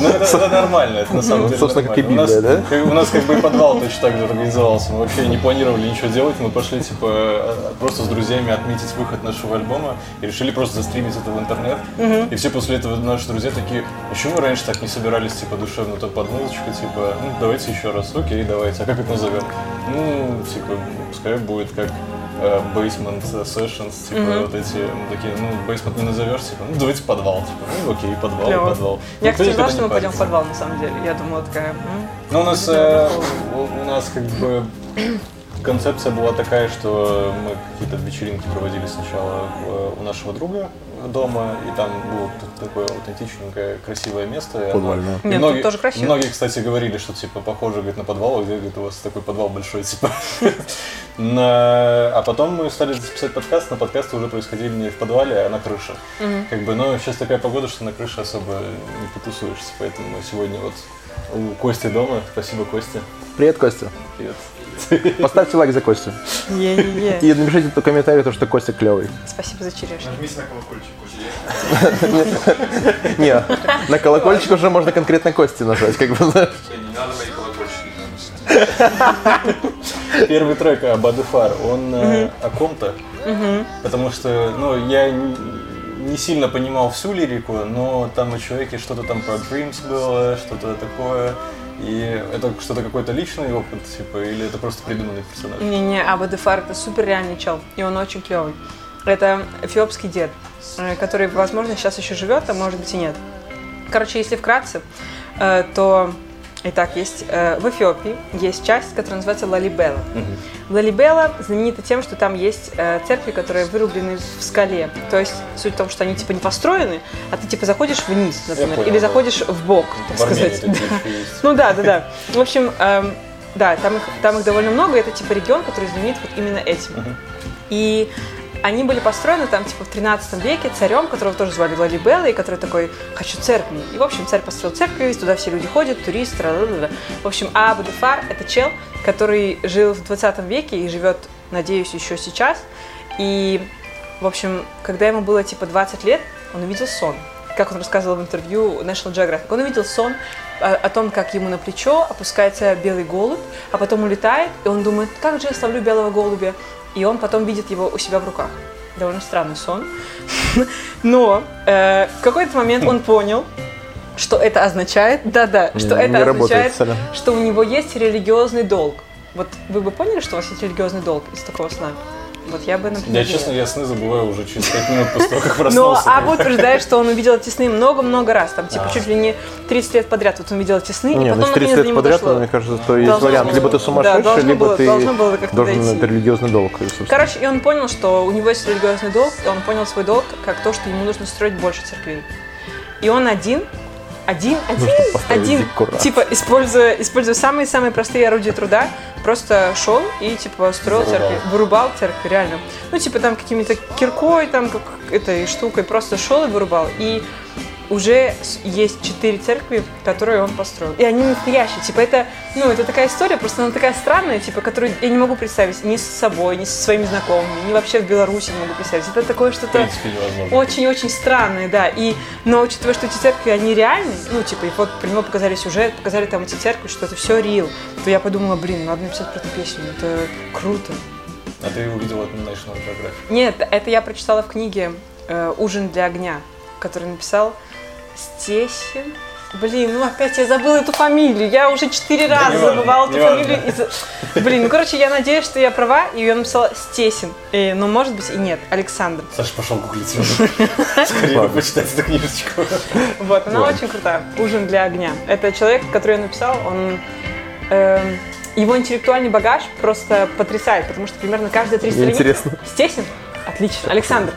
[SPEAKER 2] Ну, это, нормально, это на самом
[SPEAKER 3] Ну,
[SPEAKER 2] деле
[SPEAKER 3] собственно, как и
[SPEAKER 2] нормально. у, нас,
[SPEAKER 3] Библия, да?
[SPEAKER 2] как- у нас как бы и подвал точно так же организовался. Мы вообще не планировали ничего делать, мы пошли типа э, просто с друзьями отметить выход нашего альбома и решили просто застримить это в интернет. И все после этого наши друзья такие, почему мы раньше так не собирались типа душевно то под музычку, типа, ну давайте еще раз, окей, давайте, а как это назовем? Ну, типа, пускай будет как Basement Sessions, типа вот эти, мы такие, ну, Basement не назовешь, типа, ну, давайте подвал, типа, ну, окей, подвал,
[SPEAKER 4] Клево.
[SPEAKER 2] подвал.
[SPEAKER 4] Я,
[SPEAKER 2] Никто
[SPEAKER 4] кстати, знала, что мы пойдем в подвал, на самом деле. Я думала такая,
[SPEAKER 2] Ну, у нас, э, у, у нас как бы концепция была такая, что мы какие-то вечеринки проводили сначала в- у нашего друга дома, и там было такое аутентичненькое, красивое место.
[SPEAKER 3] Подвальное.
[SPEAKER 4] Нет,
[SPEAKER 2] многие,
[SPEAKER 4] тут тоже красиво.
[SPEAKER 2] Многие, кстати, говорили, что типа похоже говорит, на подвал, а где говорит, у вас такой подвал большой, типа. А потом мы стали записать подкаст, но подкасты уже происходили не в подвале, а на крыше. Как бы, но сейчас такая погода, что на крыше особо не потусуешься, поэтому мы сегодня вот у Кости дома. Спасибо, Костя.
[SPEAKER 3] Привет, Костя.
[SPEAKER 2] Привет.
[SPEAKER 3] Поставьте лайк за Костю.
[SPEAKER 4] не-не-не.
[SPEAKER 3] И напишите в комментарии, то, что Костя клевый.
[SPEAKER 4] Спасибо за черешню.
[SPEAKER 1] Нажмите на колокольчик.
[SPEAKER 3] Не, на колокольчик уже можно конкретно Кости нажать, как бы, знаешь.
[SPEAKER 1] Не надо мои колокольчики. там.
[SPEAKER 2] Первый трек Абадефар, он э, о ком-то, потому что, ну, я не, не сильно понимал всю лирику, но там у человека что-то там про Dreams было, что-то такое, и это что-то какой-то личный опыт, типа, или это просто придуманный персонаж?
[SPEAKER 4] Не-не, Абадефар это супер реальный чел, и он очень клевый. Это эфиопский дед, э, который, возможно, сейчас еще живет, а может быть и нет. Короче, если вкратце, э, то Итак, есть э, в Эфиопии есть часть, которая называется Лалибела. Лалибела знаменита тем, что там есть э, церкви, которые вырублены в скале. То есть суть в том, что они типа не построены, а ты типа заходишь вниз, например,
[SPEAKER 2] понял,
[SPEAKER 4] или
[SPEAKER 2] да.
[SPEAKER 4] заходишь в бок, так
[SPEAKER 2] В
[SPEAKER 4] сказать. Да. Ну да, да, да. В общем, эм, да, там их, там их довольно много, это типа регион, который знаменит вот именно этим. И они были построены там типа в 13 веке царем, которого тоже звали Лалибелла, и который такой «хочу церкви». И, в общем, царь построил церковь, туда все люди ходят, туристы, ла-ла-ла. В общем, а Абдефар – это чел, который жил в 20 веке и живет, надеюсь, еще сейчас. И, в общем, когда ему было типа 20 лет, он увидел сон. Как он рассказывал в интервью National Geographic. Он увидел сон о, о том, как ему на плечо опускается белый голубь, а потом улетает, и он думает, как же я словлю белого голубя? И он потом видит его у себя в руках. Довольно странный сон. Но э, в какой-то момент он понял, что это означает, да-да, что
[SPEAKER 3] Не-
[SPEAKER 4] это
[SPEAKER 3] не
[SPEAKER 4] означает, что у него есть религиозный долг. Вот вы бы поняли, что у вас есть религиозный долг из такого сна? Вот я бы, например,
[SPEAKER 2] Я, честно, я сны забываю уже через 5 минут после того, как
[SPEAKER 4] Но
[SPEAKER 2] проснулся.
[SPEAKER 4] Аба утверждает, что он увидел эти сны много-много раз. Там, типа, чуть ли не 30 лет подряд вот он видел эти сны, и
[SPEAKER 3] Не, ну
[SPEAKER 4] потом
[SPEAKER 3] с 30
[SPEAKER 4] наконец до
[SPEAKER 3] лет подряд, мне кажется, то есть вариант. Либо ты сумасшедший, либо ты
[SPEAKER 4] должно было как-то
[SPEAKER 3] должен это религиозный долг.
[SPEAKER 4] Короче, и он понял, что у него есть религиозный долг, и он понял свой долг как то, что ему нужно строить больше церквей. И он один один, один, один, типа, используя, используя самые-самые простые орудия труда, просто шел и, типа, строил церкви, вырубал церкви, реально. Ну, типа, там, какими-то киркой, там, как этой штукой, просто шел и вырубал. И уже есть четыре церкви, которые он построил. И они настоящие. Типа, это, ну, это такая история, просто она такая странная, типа, которую я не могу представить ни с собой, ни со своими знакомыми, ни вообще в Беларуси не могу представить. Это такое что-то... Очень-очень странные, да. И, но учитывая, что эти церкви, они реальные, ну, типа, и вот про него показали сюжет, показали там эти церкви, что это все рил, то я подумала, блин, надо написать про эту песню, это круто.
[SPEAKER 2] А ты увидел это на National Geographic.
[SPEAKER 4] Нет, это я прочитала в книге э, «Ужин для огня», который написал Стесин. Блин, ну опять я забыла эту фамилию. Я уже четыре раза
[SPEAKER 2] не важно,
[SPEAKER 4] забывала эту фамилию. из-за- Блин, ну короче, я надеюсь, что я права, и ее написала Стесин. И, ну, может быть, и нет, Александр.
[SPEAKER 2] Саша пошел гуглить. Скорее бы почитать эту книжечку.
[SPEAKER 4] Вот, она очень крутая. Ужин для огня. Это человек, который я написал, он эм, его интеллектуальный багаж просто потрясает, потому что примерно каждые три страницы...
[SPEAKER 3] интересно.
[SPEAKER 4] Стесин? Отлично. Александр.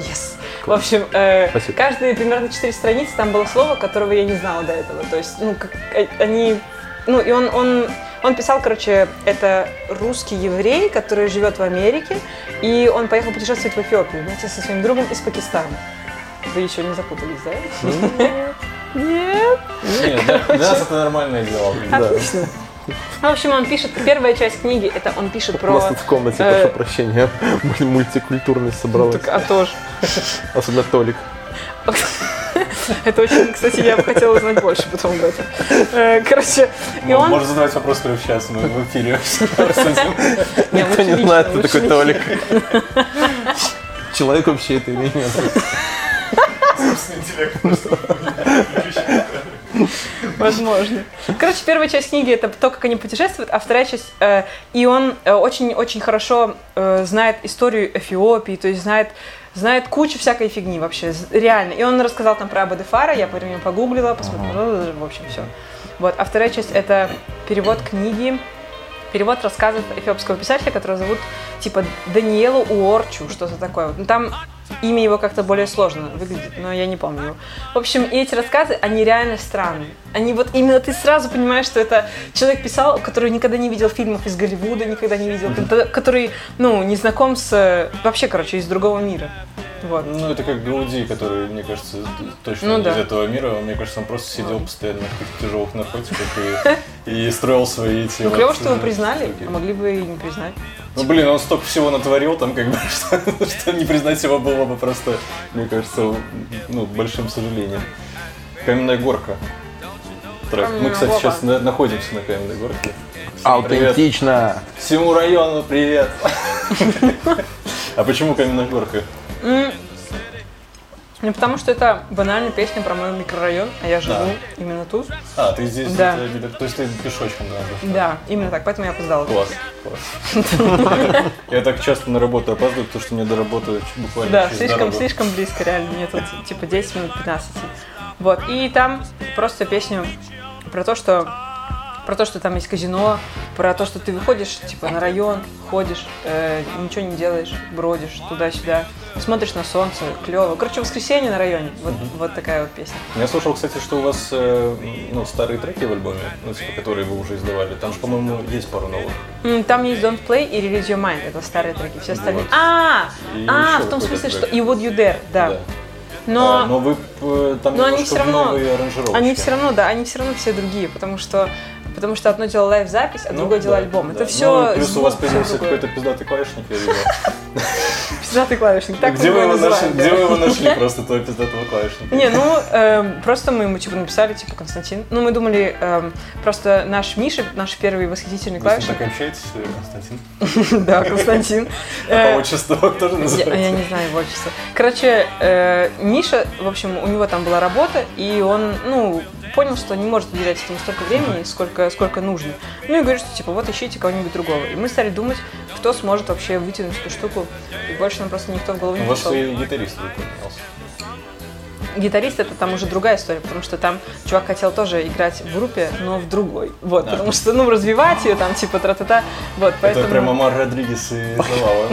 [SPEAKER 4] Yes. В общем, э,
[SPEAKER 3] Спасибо.
[SPEAKER 4] каждые примерно четыре страницы там было слово, которого я не знала до этого. То есть, ну, как, э, они... Ну, и он, он, он писал, короче, это русский еврей, который живет в Америке, и он поехал путешествовать в Эфиопию вместе со своим другом из Пакистана. Вы еще не запутались, да? Нет.
[SPEAKER 2] Нет, для для нас это нормальное дело.
[SPEAKER 4] Отлично. В общем, он пишет, первая часть книги, это он пишет
[SPEAKER 3] У
[SPEAKER 4] про...
[SPEAKER 3] нас тут в комнате,
[SPEAKER 4] э,
[SPEAKER 3] прошу прощения, муль- мультикультурность собралась.
[SPEAKER 4] Так, а тоже.
[SPEAKER 3] Особенно Толик.
[SPEAKER 4] Это очень, кстати, я бы хотела узнать больше потом об этом. Э, Короче, и
[SPEAKER 2] Ну,
[SPEAKER 4] он...
[SPEAKER 2] Можно задавать вопрос прямо сейчас, мы в эфире
[SPEAKER 3] Никто не знает, кто такой. Толик. Человек вообще это или нет?
[SPEAKER 1] Искусственный интеллект просто.
[SPEAKER 4] Возможно. Короче, первая часть книги это то, как они путешествуют, а вторая часть, э, и он э, очень-очень хорошо э, знает историю Эфиопии, то есть знает знает кучу всякой фигни вообще, реально. И он рассказал там про Абадефара, я по нему погуглила, посмотрела, в общем, все. Вот. А вторая часть это перевод книги, перевод рассказов эфиопского писателя, которого зовут типа Даниэлу Уорчу, что-то такое. Вот. Ну, там имя его как-то более сложно выглядит, но я не помню его. В общем, и эти рассказы, они реально странные. Они вот именно ты сразу понимаешь, что это человек писал, который никогда не видел фильмов из Голливуда, никогда не видел, который, ну, не знаком с... э, Вообще, короче, из другого мира. Вот.
[SPEAKER 2] Ну, это как Гауди, который, мне кажется, точно
[SPEAKER 4] Ну
[SPEAKER 2] не
[SPEAKER 4] да.
[SPEAKER 2] из этого мира. Мне кажется, он просто сидел постоянно на каких-то тяжелых наркотиках и, и строил свои эти...
[SPEAKER 4] Ну,
[SPEAKER 2] вот,
[SPEAKER 4] клево, что его
[SPEAKER 2] э,
[SPEAKER 4] признали,
[SPEAKER 2] штуки.
[SPEAKER 4] а могли бы и не признать.
[SPEAKER 2] Ну, блин, он столько всего натворил там, как бы, что, что не признать его было бы просто, мне кажется, ну, большим сожалением. Каменная горка. Трек. Мы, кстати,
[SPEAKER 4] горка.
[SPEAKER 2] сейчас на- находимся на каменной горке. Всем привет.
[SPEAKER 3] Аутентично.
[SPEAKER 2] Всему району привет. А почему каменная горка?
[SPEAKER 4] Ну, потому что это банальная песня про мой микрорайон, а я живу
[SPEAKER 2] Да.
[SPEAKER 4] именно тут.
[SPEAKER 2] А, ты здесь,
[SPEAKER 4] Да.
[SPEAKER 2] это то есть ты пешочком надо.
[SPEAKER 4] Да, именно так, поэтому я опоздала.
[SPEAKER 2] Класс, класс. Я так часто на работу опаздываю, потому что мне до работы буквально
[SPEAKER 4] Да, слишком, слишком близко, реально. Мне тут типа 10 минут 15. Вот. И там просто песня про то, что про то, что там есть казино, про то, что ты выходишь типа на район, ходишь, э, ничего не делаешь, бродишь туда-сюда, смотришь на солнце, клево. Короче, воскресенье на районе. Вот, вот такая вот песня.
[SPEAKER 2] Я слышал, кстати, что у вас э, ну, старые треки в альбоме, ну, типа, которые вы уже издавали. Там же, по-моему, есть пару новых.
[SPEAKER 4] Там есть Don't Play и Release Your Mind. Это старые треки. Все остальные.
[SPEAKER 2] Вот.
[SPEAKER 4] А,
[SPEAKER 2] И
[SPEAKER 4] а, в том смысле, что
[SPEAKER 2] трек.
[SPEAKER 4] и Would You Dare, да.
[SPEAKER 2] Да.
[SPEAKER 4] Но,
[SPEAKER 2] А, но вы э, там
[SPEAKER 4] но они все равно,
[SPEAKER 2] новые аранжировки.
[SPEAKER 4] они все равно, да, они все равно все другие, потому что, потому что одно дело лайв-запись, а
[SPEAKER 2] Ну,
[SPEAKER 4] другое дело
[SPEAKER 2] да,
[SPEAKER 4] альбом.
[SPEAKER 2] да.
[SPEAKER 4] Это
[SPEAKER 2] Ну,
[SPEAKER 4] все
[SPEAKER 2] плюс у вас появился какой-то пиздатый клавишник, я видел.
[SPEAKER 4] пиздатый клавишник. Так
[SPEAKER 2] где, вы
[SPEAKER 4] его
[SPEAKER 2] нашли, где вы его нашли, просто того пиздатого клавишника?
[SPEAKER 4] Не, ну, эм, просто мы ему, типа, написали, типа, Константин. Ну, мы думали, эм, просто наш Миша, наш первый восхитительный
[SPEAKER 2] Вы
[SPEAKER 4] клавишник.
[SPEAKER 2] так общаетесь, э, Константин?
[SPEAKER 4] Да, Константин.
[SPEAKER 2] А
[SPEAKER 4] Э,
[SPEAKER 2] по отчеству тоже называется?
[SPEAKER 4] я не знаю его отчество. Короче, э, Миша, в общем, у него там была работа, и он, ну, понял, что не может уделять этому столько времени, сколько, сколько нужно. Ну и говорит, что типа вот ищите кого-нибудь другого. И мы стали думать, кто сможет вообще вытянуть эту штуку. И больше нам просто никто в голову не
[SPEAKER 2] У вас
[SPEAKER 4] пришел.
[SPEAKER 2] и гитарист поменялся.
[SPEAKER 4] Гитарист это там уже другая история, потому что там чувак хотел тоже играть в группе, но в другой. Вот,
[SPEAKER 2] А.
[SPEAKER 4] потому что, ну, развивать ее там, типа, тра-та-та. Вот, поэтому...
[SPEAKER 2] Это прям Амар Родригес и Завала.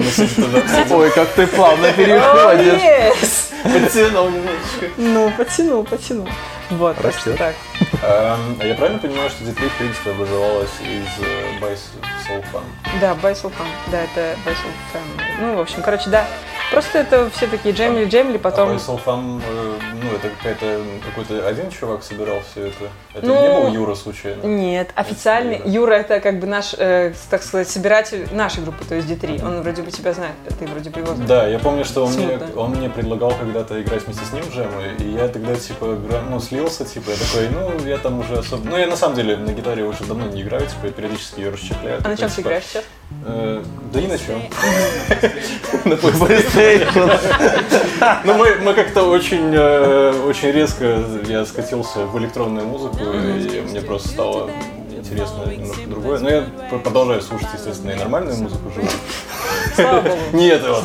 [SPEAKER 3] Ой, как ты плавно переходишь.
[SPEAKER 2] Подтянул немножечко.
[SPEAKER 4] Ну, потянул, потянул. Вот,
[SPEAKER 3] Растет.
[SPEAKER 4] так.
[SPEAKER 2] Эм, Я правильно понимаю, что D3 в принципе образовалась из э, Soul Fun?
[SPEAKER 4] Да, Байсел Фан. Да, это Family. Ну, в общем, короче, да. Просто это все такие джемли, джемли,
[SPEAKER 2] А
[SPEAKER 4] потом...
[SPEAKER 2] Soul Fun, э, ну это какая-то какой-то один чувак собирал все это. Это
[SPEAKER 4] Ну,
[SPEAKER 2] не был Юра случайно?
[SPEAKER 4] Нет, официальный.
[SPEAKER 2] Это
[SPEAKER 4] Юра это как бы наш, э, так сказать, собиратель нашей группы, то есть D3. Он вроде бы тебя знает, а ты вроде бы его знаешь.
[SPEAKER 2] Да, я помню, что он мне, он мне предлагал когда-то играть вместе с ним в джемы, и я тогда, типа, ну, слился, типа, я такой, ну, я там уже особо... Ну, я на самом деле на гитаре уже давно не играю, типа, я периодически ее расчехляю.
[SPEAKER 4] А на чем ты
[SPEAKER 2] типа,
[SPEAKER 4] играешь сейчас?
[SPEAKER 2] Э, да ни на чем. На
[SPEAKER 3] PlayStation.
[SPEAKER 2] Ну, мы, мы как-то очень, э, очень резко я скатился в электронную музыку, и мне просто стало интересно немножко другое. Но я продолжаю слушать, естественно, и нормальную музыку живую.
[SPEAKER 4] Слава богу.
[SPEAKER 2] Не это вот.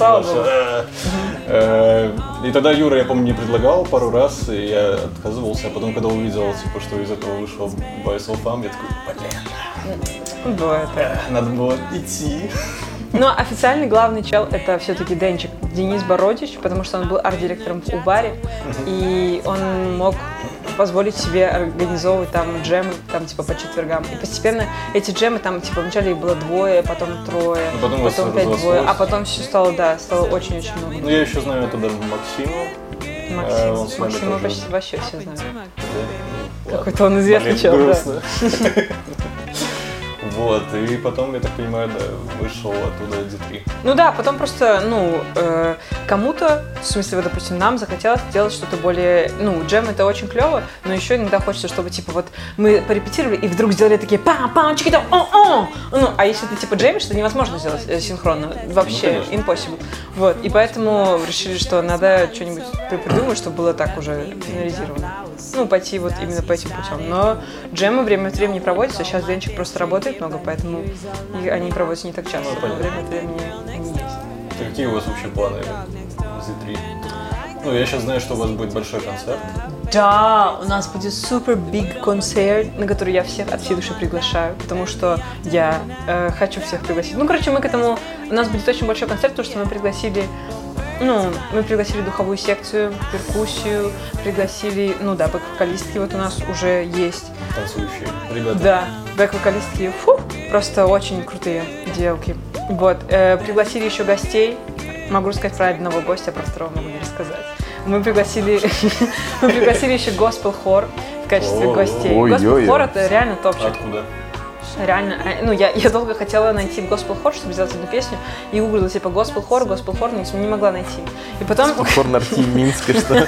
[SPEAKER 2] Э, И тогда Юра, я помню, мне предлагал пару раз, и я отказывался. А потом, когда увидел, типа, что из этого вышел Boys of я такой, блин,
[SPEAKER 4] Ну, Бывает. да.
[SPEAKER 2] надо было идти.
[SPEAKER 4] Но официальный главный чел это все-таки Денчик Денис Бородич, потому что он был арт-директором в Убаре, и он мог позволить себе организовывать там джемы, там типа по четвергам. И постепенно эти джемы там типа вначале их было двое, потом трое,
[SPEAKER 2] Ну, потом вас
[SPEAKER 4] опять двое, а потом все стало, да, стало очень-очень много.
[SPEAKER 2] Ну, я еще знаю тогда Максиму. э,
[SPEAKER 4] Максим,
[SPEAKER 2] он нами
[SPEAKER 4] Максима
[SPEAKER 2] тоже.
[SPEAKER 4] почти вообще все знают.
[SPEAKER 2] Да, ну.
[SPEAKER 4] Какой-то он известный
[SPEAKER 2] Блин,
[SPEAKER 4] чел, да.
[SPEAKER 2] Вот, и потом, я так понимаю, да, вышел оттуда D3.
[SPEAKER 4] Ну да, потом просто, ну, э, кому-то, в смысле, вот, допустим, нам захотелось сделать что-то более, ну, джем это очень клево, но еще иногда хочется, чтобы, типа, вот мы порепетировали и вдруг сделали такие пам пам чики о о Ну, а если ты, типа, джемишь, это невозможно сделать э, синхронно, вообще,
[SPEAKER 2] Ну, конечно.
[SPEAKER 4] impossible. Вот, и поэтому решили, что надо что-нибудь при- придумать, чтобы было так уже финализировано. Ну, пойти вот именно по этим путем. Но джемы время от времени проводятся, сейчас Денчик просто работает много, поэтому и они проводятся не так часто,
[SPEAKER 2] Ну,
[SPEAKER 4] но время от времени они есть.
[SPEAKER 2] Так Какие у вас вообще планы в Z3? Ну, я сейчас знаю, что у вас будет большой концерт.
[SPEAKER 4] Да, у нас будет супер big концерт, на который я всех от всей души приглашаю, потому что я э, хочу всех пригласить. Ну, короче, мы к этому... У нас будет очень большой концерт, потому что мы пригласили ну, мы пригласили духовую секцию, перкуссию, пригласили, ну да, бэк-вокалистки вот у нас уже есть.
[SPEAKER 2] Танцующие ребята.
[SPEAKER 4] Да, бэк-вокалистки, фу, просто очень крутые девушки. Вот, э, пригласили еще гостей. Могу рассказать про одного гостя, про второго могу не рассказать. Мы пригласили, мы пригласили еще госпел хор в качестве гостей. Госпел хор это реально топчик.
[SPEAKER 2] Откуда?
[SPEAKER 4] Реально, э, ну я, я долго хотела найти госпел хор, чтобы сделать одну песню, и гуглила типа госпел хор, госпел хор, но не могла найти. И потом
[SPEAKER 3] Корнер Тим Минска, что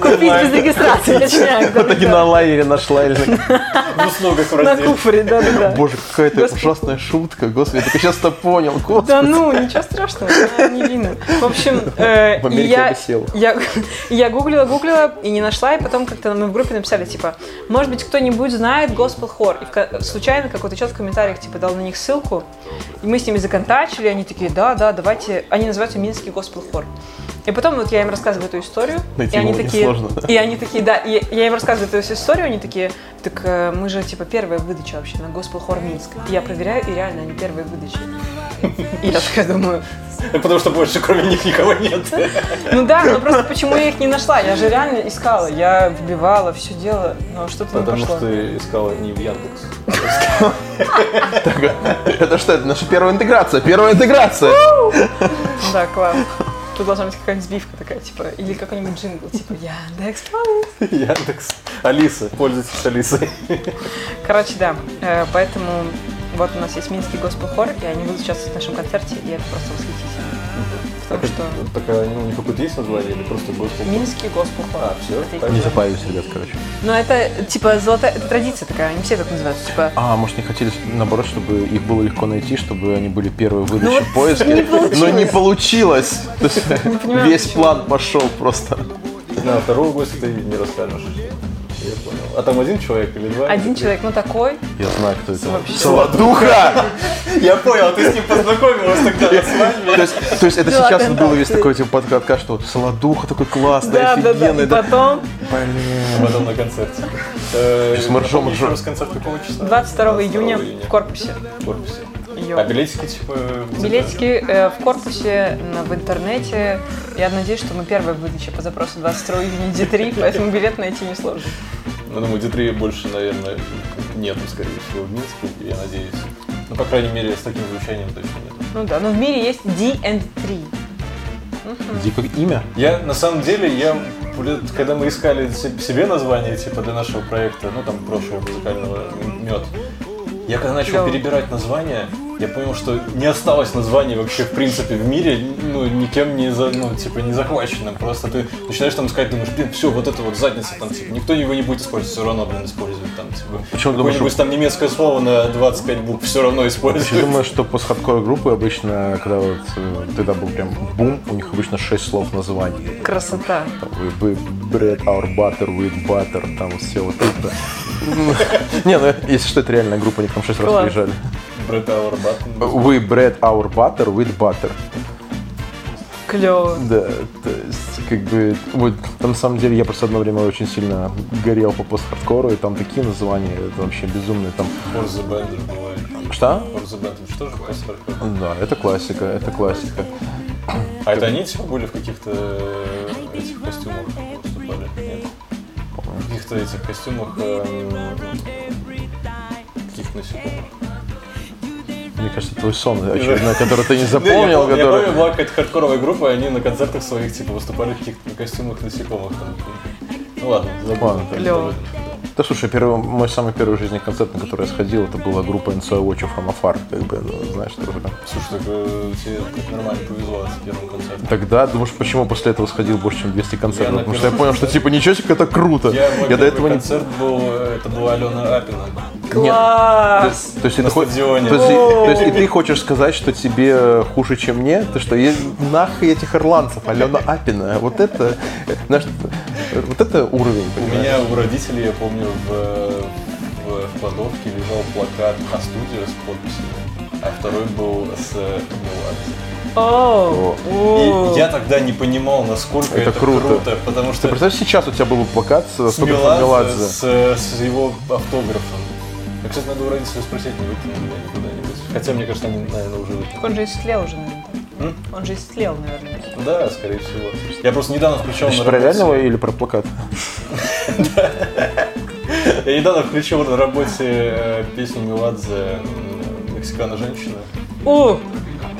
[SPEAKER 4] купить без регистрации, да,
[SPEAKER 3] итоге
[SPEAKER 4] да.
[SPEAKER 3] на лайнере нашла. или на-
[SPEAKER 2] В услугах в
[SPEAKER 4] На куфре, да, да, да.
[SPEAKER 3] Боже, какая-то ужасная шутка. Господи, я только сейчас-то понял.
[SPEAKER 4] Да
[SPEAKER 3] Господи.
[SPEAKER 4] ну, ничего страшного, я не вина. В общем, э, я,
[SPEAKER 3] я
[SPEAKER 4] гуглила, гуглила и не нашла, и потом как-то мы в группе написали, типа, может быть, кто-нибудь знает Gospel хор. И в случайно какой-то человек в комментариях, типа, дал на них ссылку, и мы с ними законтачили, они такие, да, да, давайте, они называются Минский Gospel хор. И потом вот я им рассказываю эту историю,
[SPEAKER 3] Найти
[SPEAKER 4] и они такие,
[SPEAKER 3] несложно.
[SPEAKER 4] и они такие, да, и я им рассказываю эту всю историю, они такие, так э, мы же типа первая выдача вообще на Gospel хор Минск. И я проверяю, и реально они первые выдачи. И я такая думаю,
[SPEAKER 2] Потому что больше кроме них никого нет.
[SPEAKER 4] ну да, но просто почему я их не нашла? Я же реально искала, я вбивала, все делала, но что-то не
[SPEAKER 2] Потому
[SPEAKER 4] пошло.
[SPEAKER 2] что ты искала не в Яндекс.
[SPEAKER 3] Это что, это наша первая интеграция? Первая интеграция!
[SPEAKER 4] Да, класс. Тут должна быть какая-нибудь сбивка такая, типа, или какой-нибудь джингл, типа, Яндекс.
[SPEAKER 2] Яндекс. Алиса. Пользуйтесь Алисой.
[SPEAKER 4] Короче, да, э, поэтому вот у нас есть Минский госпел хор, и они будут участвовать в нашем концерте, и это просто восхитительно. Потому что
[SPEAKER 2] Такая, ну, у них какое-то есть название или просто госпел?
[SPEAKER 4] Минский госпел хор.
[SPEAKER 2] А,
[SPEAKER 4] их-
[SPEAKER 2] так.
[SPEAKER 3] Не запаривайся, ребят, короче.
[SPEAKER 4] Но это, типа, золотая, это традиция такая, они все так называются, типа,
[SPEAKER 3] А, может, не хотели, наоборот, чтобы их было легко найти, чтобы они были первые выдачи
[SPEAKER 4] Ну вот
[SPEAKER 3] в поиске.
[SPEAKER 4] не.
[SPEAKER 3] Но не получилось. То есть
[SPEAKER 4] понимаю,
[SPEAKER 3] Весь план пошел просто.
[SPEAKER 2] На второго гостя ты не расскажешь. Я понял. А там один человек или два?
[SPEAKER 4] один человек, ну такой,
[SPEAKER 3] Я знаю, кто это.
[SPEAKER 4] Вообще.
[SPEAKER 3] Солодуха!
[SPEAKER 2] Я понял, ты с ним познакомилась тогда на свадьбе.
[SPEAKER 3] То есть, то есть это сейчас было весь такой типа под- подкаст, что Солодуха такой классный, офигенный. да.
[SPEAKER 4] потом
[SPEAKER 3] Блин.
[SPEAKER 2] Потом на концерте. Э,
[SPEAKER 3] ржем,
[SPEAKER 2] напомни еще
[SPEAKER 3] ржем.
[SPEAKER 2] раз концерт какого числа?
[SPEAKER 4] 22 июня в корпусе.
[SPEAKER 2] В корпусе. А билетики, типа...
[SPEAKER 4] Билетики э, в корпусе, на- в интернете. Я надеюсь, что мы первая выдача по запросу 22 июня D3, поэтому билет найти несложно.
[SPEAKER 2] Ну, думаю, D3 больше, наверное, нету, скорее всего, в Минске, я надеюсь. Ну, по крайней мере, с таким звучанием точно нет.
[SPEAKER 4] Ну да, но в мире есть D&3.
[SPEAKER 3] Дико имя?
[SPEAKER 2] Я, на самом деле, я, когда мы искали се- себе название, типа, для нашего проекта, ну, там, прошлого музыкального мед, я когда начал перебирать названия, я понял, что не осталось названий вообще, в принципе, в мире, ну, никем не, за, ну, типа, не захваченным. Просто ты начинаешь там искать, думаешь, блин, все, вот это вот задница, там, типа, никто его не будет использовать, все равно, блин, использует, там, типа,
[SPEAKER 3] Почему думаешь,
[SPEAKER 2] какое-нибудь там немецкое слово на 25 букв все равно
[SPEAKER 3] Я
[SPEAKER 2] используют.
[SPEAKER 3] думаю, что постхардкор группы обычно, когда вот э, тогда был прям бум, у них обычно 6 слов названий.
[SPEAKER 4] Красота.
[SPEAKER 3] Там, we bread our butter with butter, там все вот это. Не, ну если что, это реальная группа, они к нам 6 раз приезжали.
[SPEAKER 2] Брэд Ауэрбат.
[SPEAKER 3] We bread our butter with butter.
[SPEAKER 4] Клево.
[SPEAKER 3] Да, то есть, как бы, вот, там, на самом деле, я просто одно время очень сильно горел по постхардкору, и там такие названия, это вообще безумные, там,
[SPEAKER 2] For the бывает.
[SPEAKER 3] что?
[SPEAKER 2] For the это что же постхардкор?
[SPEAKER 3] Да, это классика, это классика.
[SPEAKER 2] А это они типа были в каких-то э, этих костюмах выступали? Нет? В каких-то этих костюмах эм, каких-то насекомых.
[SPEAKER 3] Мне кажется, твой сон очередной, который ты не запомнил,
[SPEAKER 2] я, помню, была какая-то хардкоровая группа, и они на концертах своих типа выступали в каких-то костюмах насекомых. Ну ладно, забыл.
[SPEAKER 4] Клёво.
[SPEAKER 3] Да слушай, первый, мой самый первый в жизни концерт, на который я сходил, это была группа NSO Watch from Afar, как бы, ну, знаешь, тоже там.
[SPEAKER 2] Слушай, так э, тебе нормально повезло с первым концертом.
[SPEAKER 3] Тогда, думаешь, почему после этого сходил больше, чем 200 концертов?
[SPEAKER 2] Я
[SPEAKER 3] Потому что я понял, что типа ничего себе, это круто.
[SPEAKER 2] Я, мой
[SPEAKER 3] Я до этого не...
[SPEAKER 2] концерт был, э, это была Алена Апина.
[SPEAKER 4] Класс!
[SPEAKER 3] То есть, ты хо-
[SPEAKER 2] стадионе.
[SPEAKER 3] то есть, то есть и ты хочешь сказать, что тебе хуже, чем мне? Ты что, я, нахуй этих ирландцев, Алена Апина, вот это, знаешь, вот это уровень,
[SPEAKER 2] У
[SPEAKER 3] понимаешь?
[SPEAKER 2] меня у родителей, я помню, в, в, в кладовке лежал плакат на студию с подписями, а второй был с.
[SPEAKER 4] О, о.
[SPEAKER 2] И я тогда не понимал, насколько
[SPEAKER 3] Это
[SPEAKER 2] это,
[SPEAKER 3] круто.
[SPEAKER 2] потому
[SPEAKER 3] Ты
[SPEAKER 2] что
[SPEAKER 3] представь, сейчас у тебя был бы плакат с
[SPEAKER 2] с Меладзе, с, с его автографом. Я, кстати, надо у родителей спросить, не выкинули ли они куда-нибудь. Хотя, мне кажется, они, наверное, уже выкинули.
[SPEAKER 4] Он же истлел уже, наверное.
[SPEAKER 2] М?
[SPEAKER 4] Он же истлел, наверное.
[SPEAKER 2] Да, скорее всего. Я просто недавно включал
[SPEAKER 3] Ты
[SPEAKER 2] на
[SPEAKER 3] про реального или про плакат?
[SPEAKER 2] Я недавно включил на работе э, песню Меладзе «Мексикана женщина».
[SPEAKER 4] О,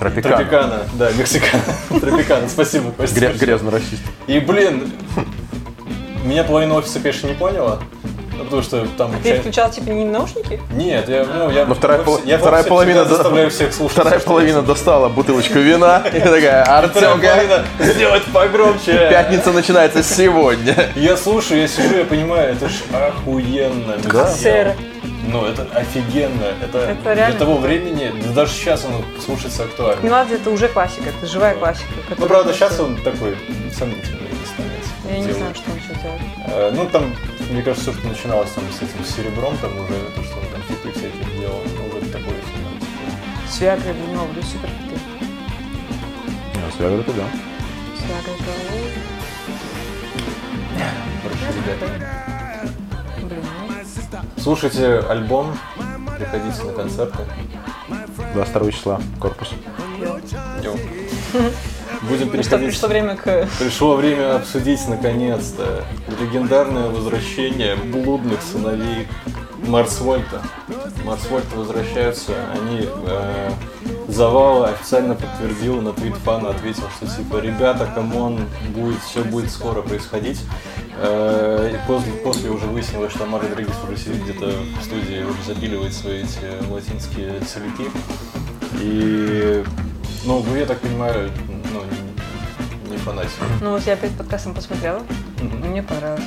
[SPEAKER 3] Тропикана.
[SPEAKER 2] Тропикана, да, Мексикана. Тропикана, спасибо, Костя.
[SPEAKER 3] Гря- грязный расист.
[SPEAKER 2] И, блин, меня половина офиса, конечно, не поняла. Ну, потому что там...
[SPEAKER 4] ты
[SPEAKER 2] часть-
[SPEAKER 4] включал типа не наушники?
[SPEAKER 2] Нет, я, ну, я...
[SPEAKER 3] Но вторая,
[SPEAKER 2] в офисе-
[SPEAKER 3] пол-
[SPEAKER 2] я
[SPEAKER 3] вторая половина, до-
[SPEAKER 2] заставляю всех слушать.
[SPEAKER 3] вторая половина достала бутылочку вина и такая,
[SPEAKER 2] Вторая
[SPEAKER 3] Артемка,
[SPEAKER 2] половина сделать погромче.
[SPEAKER 3] пятница начинается сегодня.
[SPEAKER 2] Я слушаю, я сижу, я понимаю, это ж охуенно.
[SPEAKER 3] Да.
[SPEAKER 4] Сэр.
[SPEAKER 2] Ну, это офигенно. Это,
[SPEAKER 4] Это
[SPEAKER 2] для
[SPEAKER 4] реально
[SPEAKER 2] того времени, да даже сейчас оно слушается актуально.
[SPEAKER 4] Меладзе это уже классика, это живая классика.
[SPEAKER 2] Ну, правда, сейчас он такой сомнительный становится.
[SPEAKER 4] Я не знаю, что он еще делает.
[SPEAKER 2] Э, Ну, там, мне кажется, все, что начиналось там с этим серебром, там уже то, что он там хиты всякие делал, ну, уже такое всегда.
[SPEAKER 4] С Виагрой были новые супер хиты.
[SPEAKER 3] С Виагрой ты да.
[SPEAKER 4] С Виагрой
[SPEAKER 2] Хорошо, ребята.
[SPEAKER 4] Блин, ну,
[SPEAKER 2] Слушайте альбом, приходите на концерты.
[SPEAKER 3] 22 числа, корпус.
[SPEAKER 2] Йоу. Будем
[SPEAKER 4] ну что,
[SPEAKER 2] переходить.
[SPEAKER 4] пришло время к...
[SPEAKER 2] Пришло время обсудить наконец-то легендарное возвращение блудных сыновей Mars Volta. Mars Volta возвращаются, они э, Завала официально подтвердил на твит фана, ответил, что типа ребята, come on, будет, все будет скоро происходить. Э, и после, после уже выяснилось, что Амар Родригес уже сидит где-то в студии, уже запиливает свои эти латинские целики. И, ну, вы, я так понимаю, ну, не, фанатик.
[SPEAKER 4] Ну вот я перед подкастом посмотрела, и мне понравилось.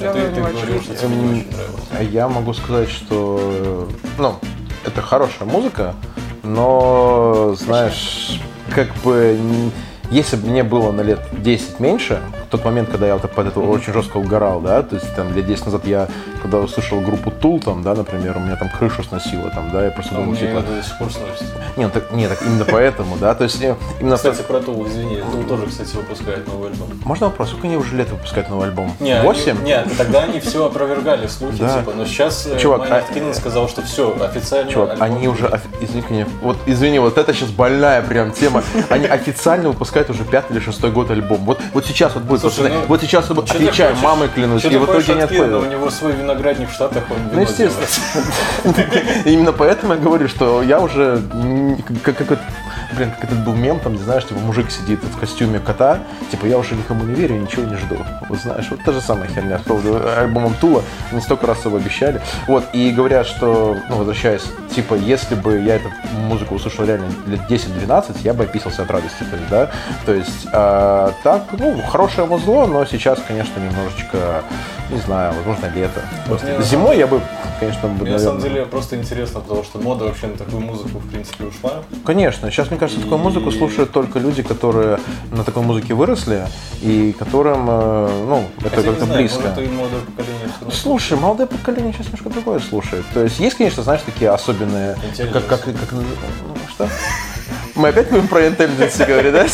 [SPEAKER 2] А ты, ты говорил, что тебе не очень нравилось.
[SPEAKER 3] А я могу сказать, что ну, это хорошая музыка, но, знаешь, как бы если бы мне было на лет 10 меньше, тот момент, когда я вот под это очень жестко угорал, да, то есть там лет 10 назад я, когда услышал группу Тул, там, да, например, у меня там крышу сносило, там, да, я просто
[SPEAKER 2] А
[SPEAKER 3] думал, типа,
[SPEAKER 2] до сих пор сносится.
[SPEAKER 3] нет, так, нет, так именно поэтому, да, то есть именно...
[SPEAKER 2] Кстати, про Тул, извини, Тул тоже, кстати, выпускает новый альбом.
[SPEAKER 3] Можно вопрос, сколько они уже лет выпускают новый альбом?
[SPEAKER 2] Не, они-
[SPEAKER 3] Восемь?
[SPEAKER 2] Нет, тогда они все опровергали слухи, типа, но сейчас э,
[SPEAKER 3] Чувак,
[SPEAKER 2] Майнард
[SPEAKER 3] а-
[SPEAKER 2] сказал, что все, официально
[SPEAKER 3] Чувак, они уже, извини, вот извини, вот это сейчас больная прям тема. Они официально выпускают уже пятый или шестой год альбом. Вот, вот сейчас вот будет,
[SPEAKER 2] Слушай,
[SPEAKER 3] пацаны,
[SPEAKER 2] ну,
[SPEAKER 3] вот сейчас отвечаем, мамой клянусь, и в итоге не
[SPEAKER 2] от Киннона?
[SPEAKER 3] отходит.
[SPEAKER 2] У него свой виноградник в Штатах, он
[SPEAKER 3] Ну, естественно. Именно поэтому я говорю, что я уже, как, блин, как этот был мем, там, где, знаешь, типа мужик сидит в костюме кота, типа я уже никому не верю, ничего не жду. Вот знаешь, вот та же самая херня с поводу альбомом Тула, они столько раз его обещали. Вот, и говорят, что, ну, возвращаясь, типа, если бы я эту музыку услышал реально лет 10-12, я бы описался от радости, то есть, да, то есть, а, так, ну, хорошее музло, но сейчас, конечно, немножечко, не знаю, возможно, лето. Просто
[SPEAKER 2] мне
[SPEAKER 3] Зимой я бы, конечно, бы,
[SPEAKER 2] Мне на самом
[SPEAKER 3] наверное,
[SPEAKER 2] деле просто интересно, потому что мода вообще на такую музыку, в принципе, ушла.
[SPEAKER 3] Конечно, сейчас, мне кажется, такую музыку слушают только люди, которые на такой музыке выросли и которым, э, ну, это
[SPEAKER 2] Хотя
[SPEAKER 3] как-то близко.
[SPEAKER 2] может, и молодое поколение.
[SPEAKER 3] Слушай, молодое поколение сейчас немножко другое слушает. То есть есть, конечно, знаешь, такие особенные, как, как, как, ну, что? Мы опять будем про intelligence говорить, да?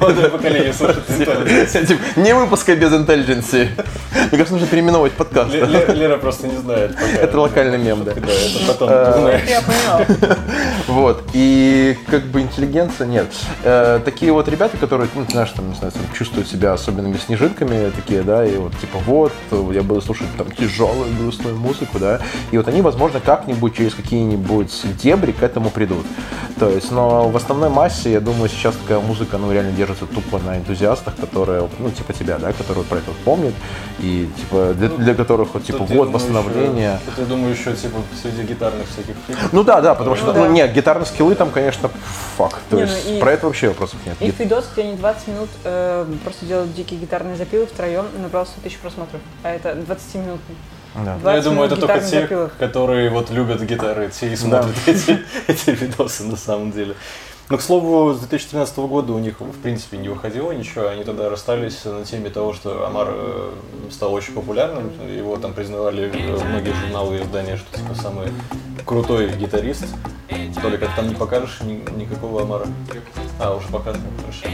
[SPEAKER 2] Молодое поколение слушает Intelligence.
[SPEAKER 3] Типа, Не выпуска без intelligence. Мне кажется, нужно переименовать подкаст.
[SPEAKER 2] Ле- Ле- Лера просто не знает.
[SPEAKER 3] Это локальный мем, да.
[SPEAKER 2] Да, это потом
[SPEAKER 3] Э.
[SPEAKER 4] Я поняла.
[SPEAKER 3] Вот. И как бы интеллигенция нет. Э, такие вот ребята, которые, ну, знаешь, там, не знаю, чувствуют себя особенными снежинками, такие, да, и вот типа вот, я буду слушать там тяжелую, грустную музыку, да, и вот они, возможно, как-нибудь через какие-нибудь дебри к этому придут. То есть, но в основной массе, я думаю, сейчас такая музыка, ну, реально держится тупо на энтузиастах, которые, ну, типа тебя, да, которые про это помнят, и, типа, для, для которых вот, типа, вот, восстановление.
[SPEAKER 2] еще- я думаю, еще, типа, среди гитарных всяких.
[SPEAKER 3] Ну да, да, потому что,
[SPEAKER 4] Ну
[SPEAKER 3] ну,
[SPEAKER 4] да.
[SPEAKER 3] нет, гитарные скиллы там, конечно, фак. То
[SPEAKER 4] Не,
[SPEAKER 3] есть
[SPEAKER 4] ну и-
[SPEAKER 3] про это вообще вопросов нет.
[SPEAKER 4] Их видос, где они 20 минут э, просто делают дикие гитарные запилы втроем, набрал 100 тысяч просмотров. А это 20 минутный.
[SPEAKER 3] Да.
[SPEAKER 2] Ну, я думаю, это только те, которые вот любят гитары, те и смотрят эти, эти видосы на самом деле. Но, к слову, с 2013 года у них, в принципе, не выходило ничего. Они тогда расстались на теме того, что Амар э, стал очень популярным. Его там признавали э, многие журналы и издания, что типа самый крутой гитарист. Только там не покажешь ни- никакого Амара. А, уже показываю, хорошо.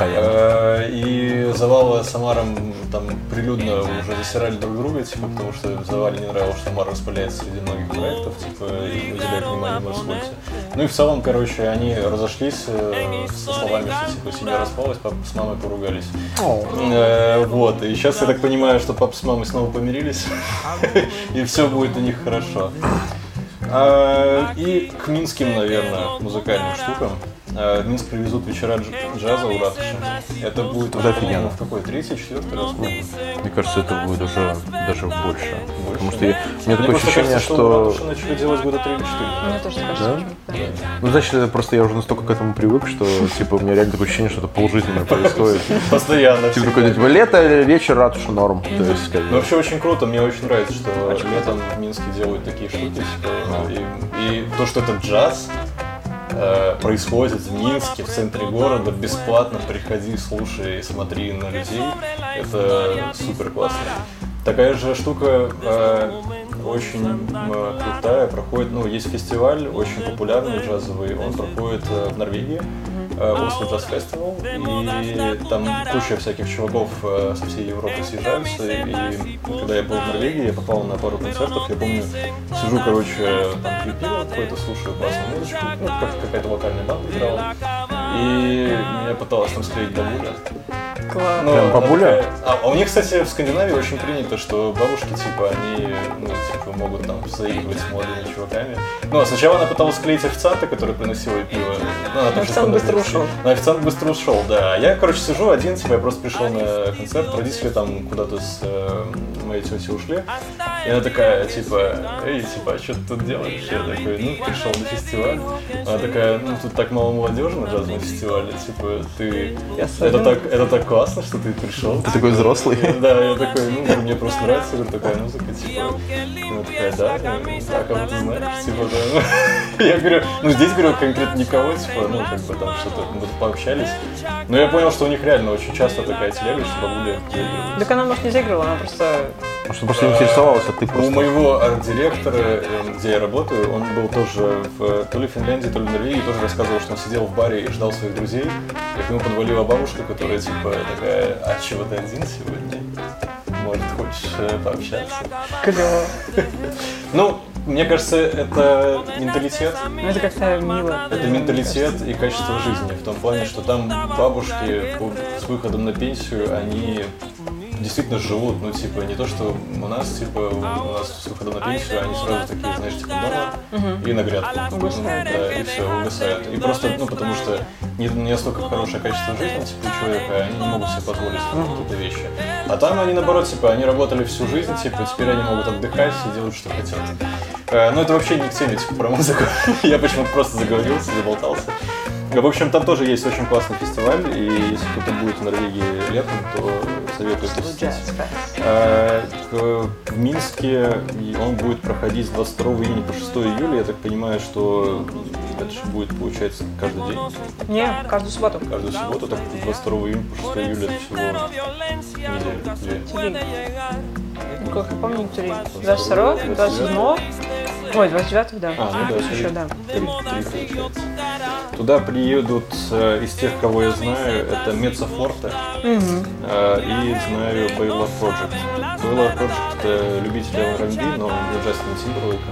[SPEAKER 2] Э, И Завала с Амаром там прилюдно уже засирали друг друга, типа, потому что Завале не нравилось, что Амар распыляется среди многих проектов, типа, и уделяет внимание Морскольце. Ну и в целом, короче, они разошлись э, со словами, что типа семья распалась, папа с мамой поругались. Э, Вот, и сейчас я так понимаю, что папа с мамой снова помирились, и все будет у них хорошо. А, И к минским, наверное, музыкальным штукам. А, В Минск привезут вечера дж- джаза у ратуши. Это будет уже,
[SPEAKER 3] офигенно.
[SPEAKER 2] в какой? Третий, четвертый раз? Мне
[SPEAKER 3] Мне кажется, это будет уже даже больше. Потому что я- у меня такое ощущение,
[SPEAKER 2] кажется, что
[SPEAKER 3] что...
[SPEAKER 2] начали делать года три или четыре.
[SPEAKER 4] Мне тоже кажется. почему-то, да.
[SPEAKER 3] Ну, значит, это просто я уже настолько к этому привык, что, типа, у меня реально такое ощущение, что это полжизни происходит.
[SPEAKER 2] Постоянно.
[SPEAKER 3] Типа, такой, типа, лето, вечер, ратуша, норм. То есть, как
[SPEAKER 2] Ну, вообще очень круто, мне очень нравится, что летом в Минске делают такие штуки. типа, и, и то, что это джаз, э, происходит в Минске, в центре города, бесплатно приходи, слушай, смотри на людей, это супер классно. Такая же штука э, очень э, крутая, проходит, ну, есть фестиваль, очень популярный джазовый, он проходит э, в Норвегии, Осло Джаз Фестивал, и там куча всяких чуваков э, со всей Европы съезжаются, и когда я был в Норвегии, я попал на пару концертов, я помню, сижу, короче, там пью пиво какое-то, слушаю классную музычку, ну, как какая-то вокальная банда играла, и меня пыталась там склеить бабуля.
[SPEAKER 4] Класс.
[SPEAKER 2] Ну,
[SPEAKER 3] Прям бабуля?
[SPEAKER 2] А, а у них, кстати, в Скандинавии очень принято, что бабушки, типа, они, ну, типа, могут там заигрывать с молодыми чуваками. Ну, а сначала она пыталась склеить официанта, который приносил ей пиво. Ну, она там
[SPEAKER 4] официант быстро ушел.
[SPEAKER 2] Ну, официант быстро ушел, да. А я, короче, сижу один, типа, я просто пришел на концерт, родители там куда-то с э, моей тетей ушли. И она такая, типа, эй, типа, а что ты тут делаешь? Я такой, ну, пришел на фестиваль. Она такая, ну, тут так мало молодежи на джазовом фестивале, типа, ты...
[SPEAKER 4] Я
[SPEAKER 2] Это так, это так классно, что ты пришел.
[SPEAKER 3] Ты такой взрослый.
[SPEAKER 2] Да, я такой, ну, мне просто нравится говорю, такая музыка, типа. Она такая, да, ну, да, кого ты знаешь, типа, да. Я говорю, ну, здесь, говорю, конкретно никого, типа, ну, как бы там что-то, мы пообщались. Но я понял, что у них реально очень часто такая телега, что бабуля заигрывает.
[SPEAKER 4] Так она, может, не заигрывала, она просто...
[SPEAKER 3] Может, ты просто интересовалась, а ты
[SPEAKER 2] У
[SPEAKER 3] просто...
[SPEAKER 2] моего арт-директора, э, где я работаю, он был тоже в то ли Финляндии, то ли Норвегии, тоже рассказывал, что он сидел в баре и ждал своих друзей. И к нему подвалила бабушка, которая типа такая, а чего ты один сегодня? Может, хочешь э, пообщаться?
[SPEAKER 4] Клево.
[SPEAKER 2] Ну, мне кажется, это менталитет.
[SPEAKER 4] Ну, это как-то мило.
[SPEAKER 2] Это менталитет и качество жизни. В том плане, что там бабушки с выходом на пенсию, они действительно живут, ну, типа, не то, что у нас, типа, у нас с выходом на пенсию, они сразу такие, знаешь, типа, дома и на грядку.
[SPEAKER 4] Угасают.
[SPEAKER 2] Да, и все, угасают. И просто, ну, потому что не, не настолько хорошее качество жизни, типа, у человека, они не могут себе позволить какие-то вещи. А там они, наоборот, типа, они работали всю жизнь, типа, теперь они могут отдыхать и делать, что хотят. Э, Ну, это вообще не к теме, типа, про музыку. Я почему-то просто заговорился, заболтался. В общем, там тоже есть очень классный фестиваль, и если кто-то будет в Норвегии летом, то советую посетить. Э, В Минске он будет проходить с 22 июня по 6 июля. Я так понимаю, что это же будет, получается, каждый день,
[SPEAKER 4] Не, каждую субботу.
[SPEAKER 2] каждую субботу, так как 22 июня по 6 июля это всего неделя, две.
[SPEAKER 4] Ну, как я помню, три. 22 27 Ой, 29 да.
[SPEAKER 2] А, ну да,
[SPEAKER 4] Еще, да.
[SPEAKER 2] Три, три, получается. Туда приедут э, из тех, кого я знаю, это Мецафорте э, и знаю Бейла Project. Бейла Project это любители R&B, но не Джастина Тимберлейка.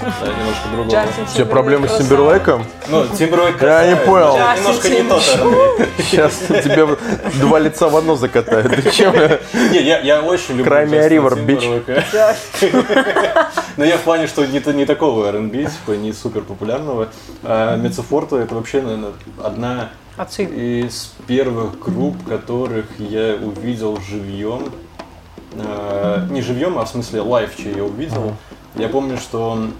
[SPEAKER 2] Да, немножко другого.
[SPEAKER 3] У тебя проблемы с Тимберлейком?
[SPEAKER 2] Ну, Тимберлейк
[SPEAKER 3] Я не понял.
[SPEAKER 2] но Немножко не тот.
[SPEAKER 3] Сейчас тебе два лица в одно закатают. Ты чем?
[SPEAKER 2] Не, я, я очень люблю
[SPEAKER 3] Cry bitch.
[SPEAKER 2] Тимберлейка. Но я в плане, что не, не такого R&B, типа не супер популярного. А Мецафорта это вообще, наверное, одна
[SPEAKER 4] Отцы.
[SPEAKER 2] из первых групп, которых я увидел живьем. Э, не живьем, а в смысле лайв, чей я увидел. Я помню, что он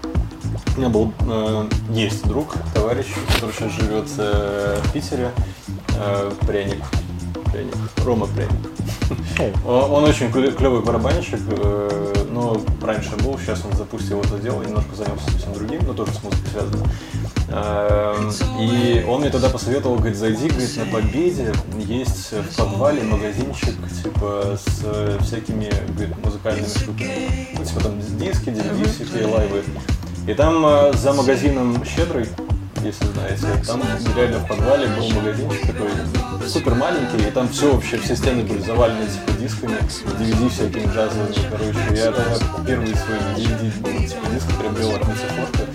[SPEAKER 2] у меня был, э, есть друг, товарищ, который сейчас живет э, в Питере, э, Пряник, Пряник, Рома Пряник. Он, очень клевый барабанщик, э, но раньше был, сейчас он запустил это дело, немножко занялся совсем другим, но тоже с музыкой связано. Эм, И он мне тогда посоветовал, говорит, зайди, говорит, на Победе есть в подвале магазинчик, типа, с э, всякими, говорит, музыкальными штуками. Ну, типа, там диски, DVD, всякие лайвы. И там э, за магазином «Щедрый», если знаете, там реально в подвале был магазинчик такой супер маленький, и там все вообще, все стены были завалены типа дисками, DVD всякими джазовыми, короче. Я тогда первый свой DVD, ну, типа диск приобрел от Митсофорта.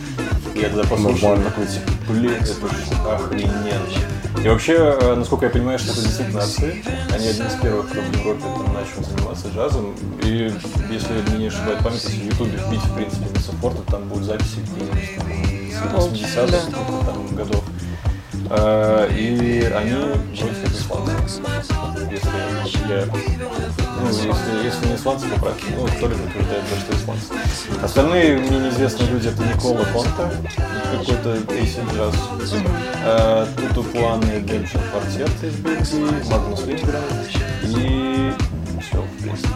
[SPEAKER 2] Я тогда послушал,
[SPEAKER 3] Нормально.
[SPEAKER 2] такой, типа, блин, это охрененно. И вообще, э, насколько я понимаю, что это действительно отцы, они одни из первых, кто в Европе там начал заниматься джазом. И если меня не ошибает память, если в Ютубе вбить, в принципе, Митсофорта, там будут записи где-нибудь с 80-х
[SPEAKER 4] Да.
[SPEAKER 2] годов. Э, И они как исландцы. Если я, ну, если, если не исландцы, то правильно. Ну, либо утверждает, да, что исландцы. Остальные мне неизвестные люди это Никола Понта, какой-то AC джаз. Э, Туту Планы Денчен Квартет из Бельгии, Магнус Линдгрен и все, в принципе.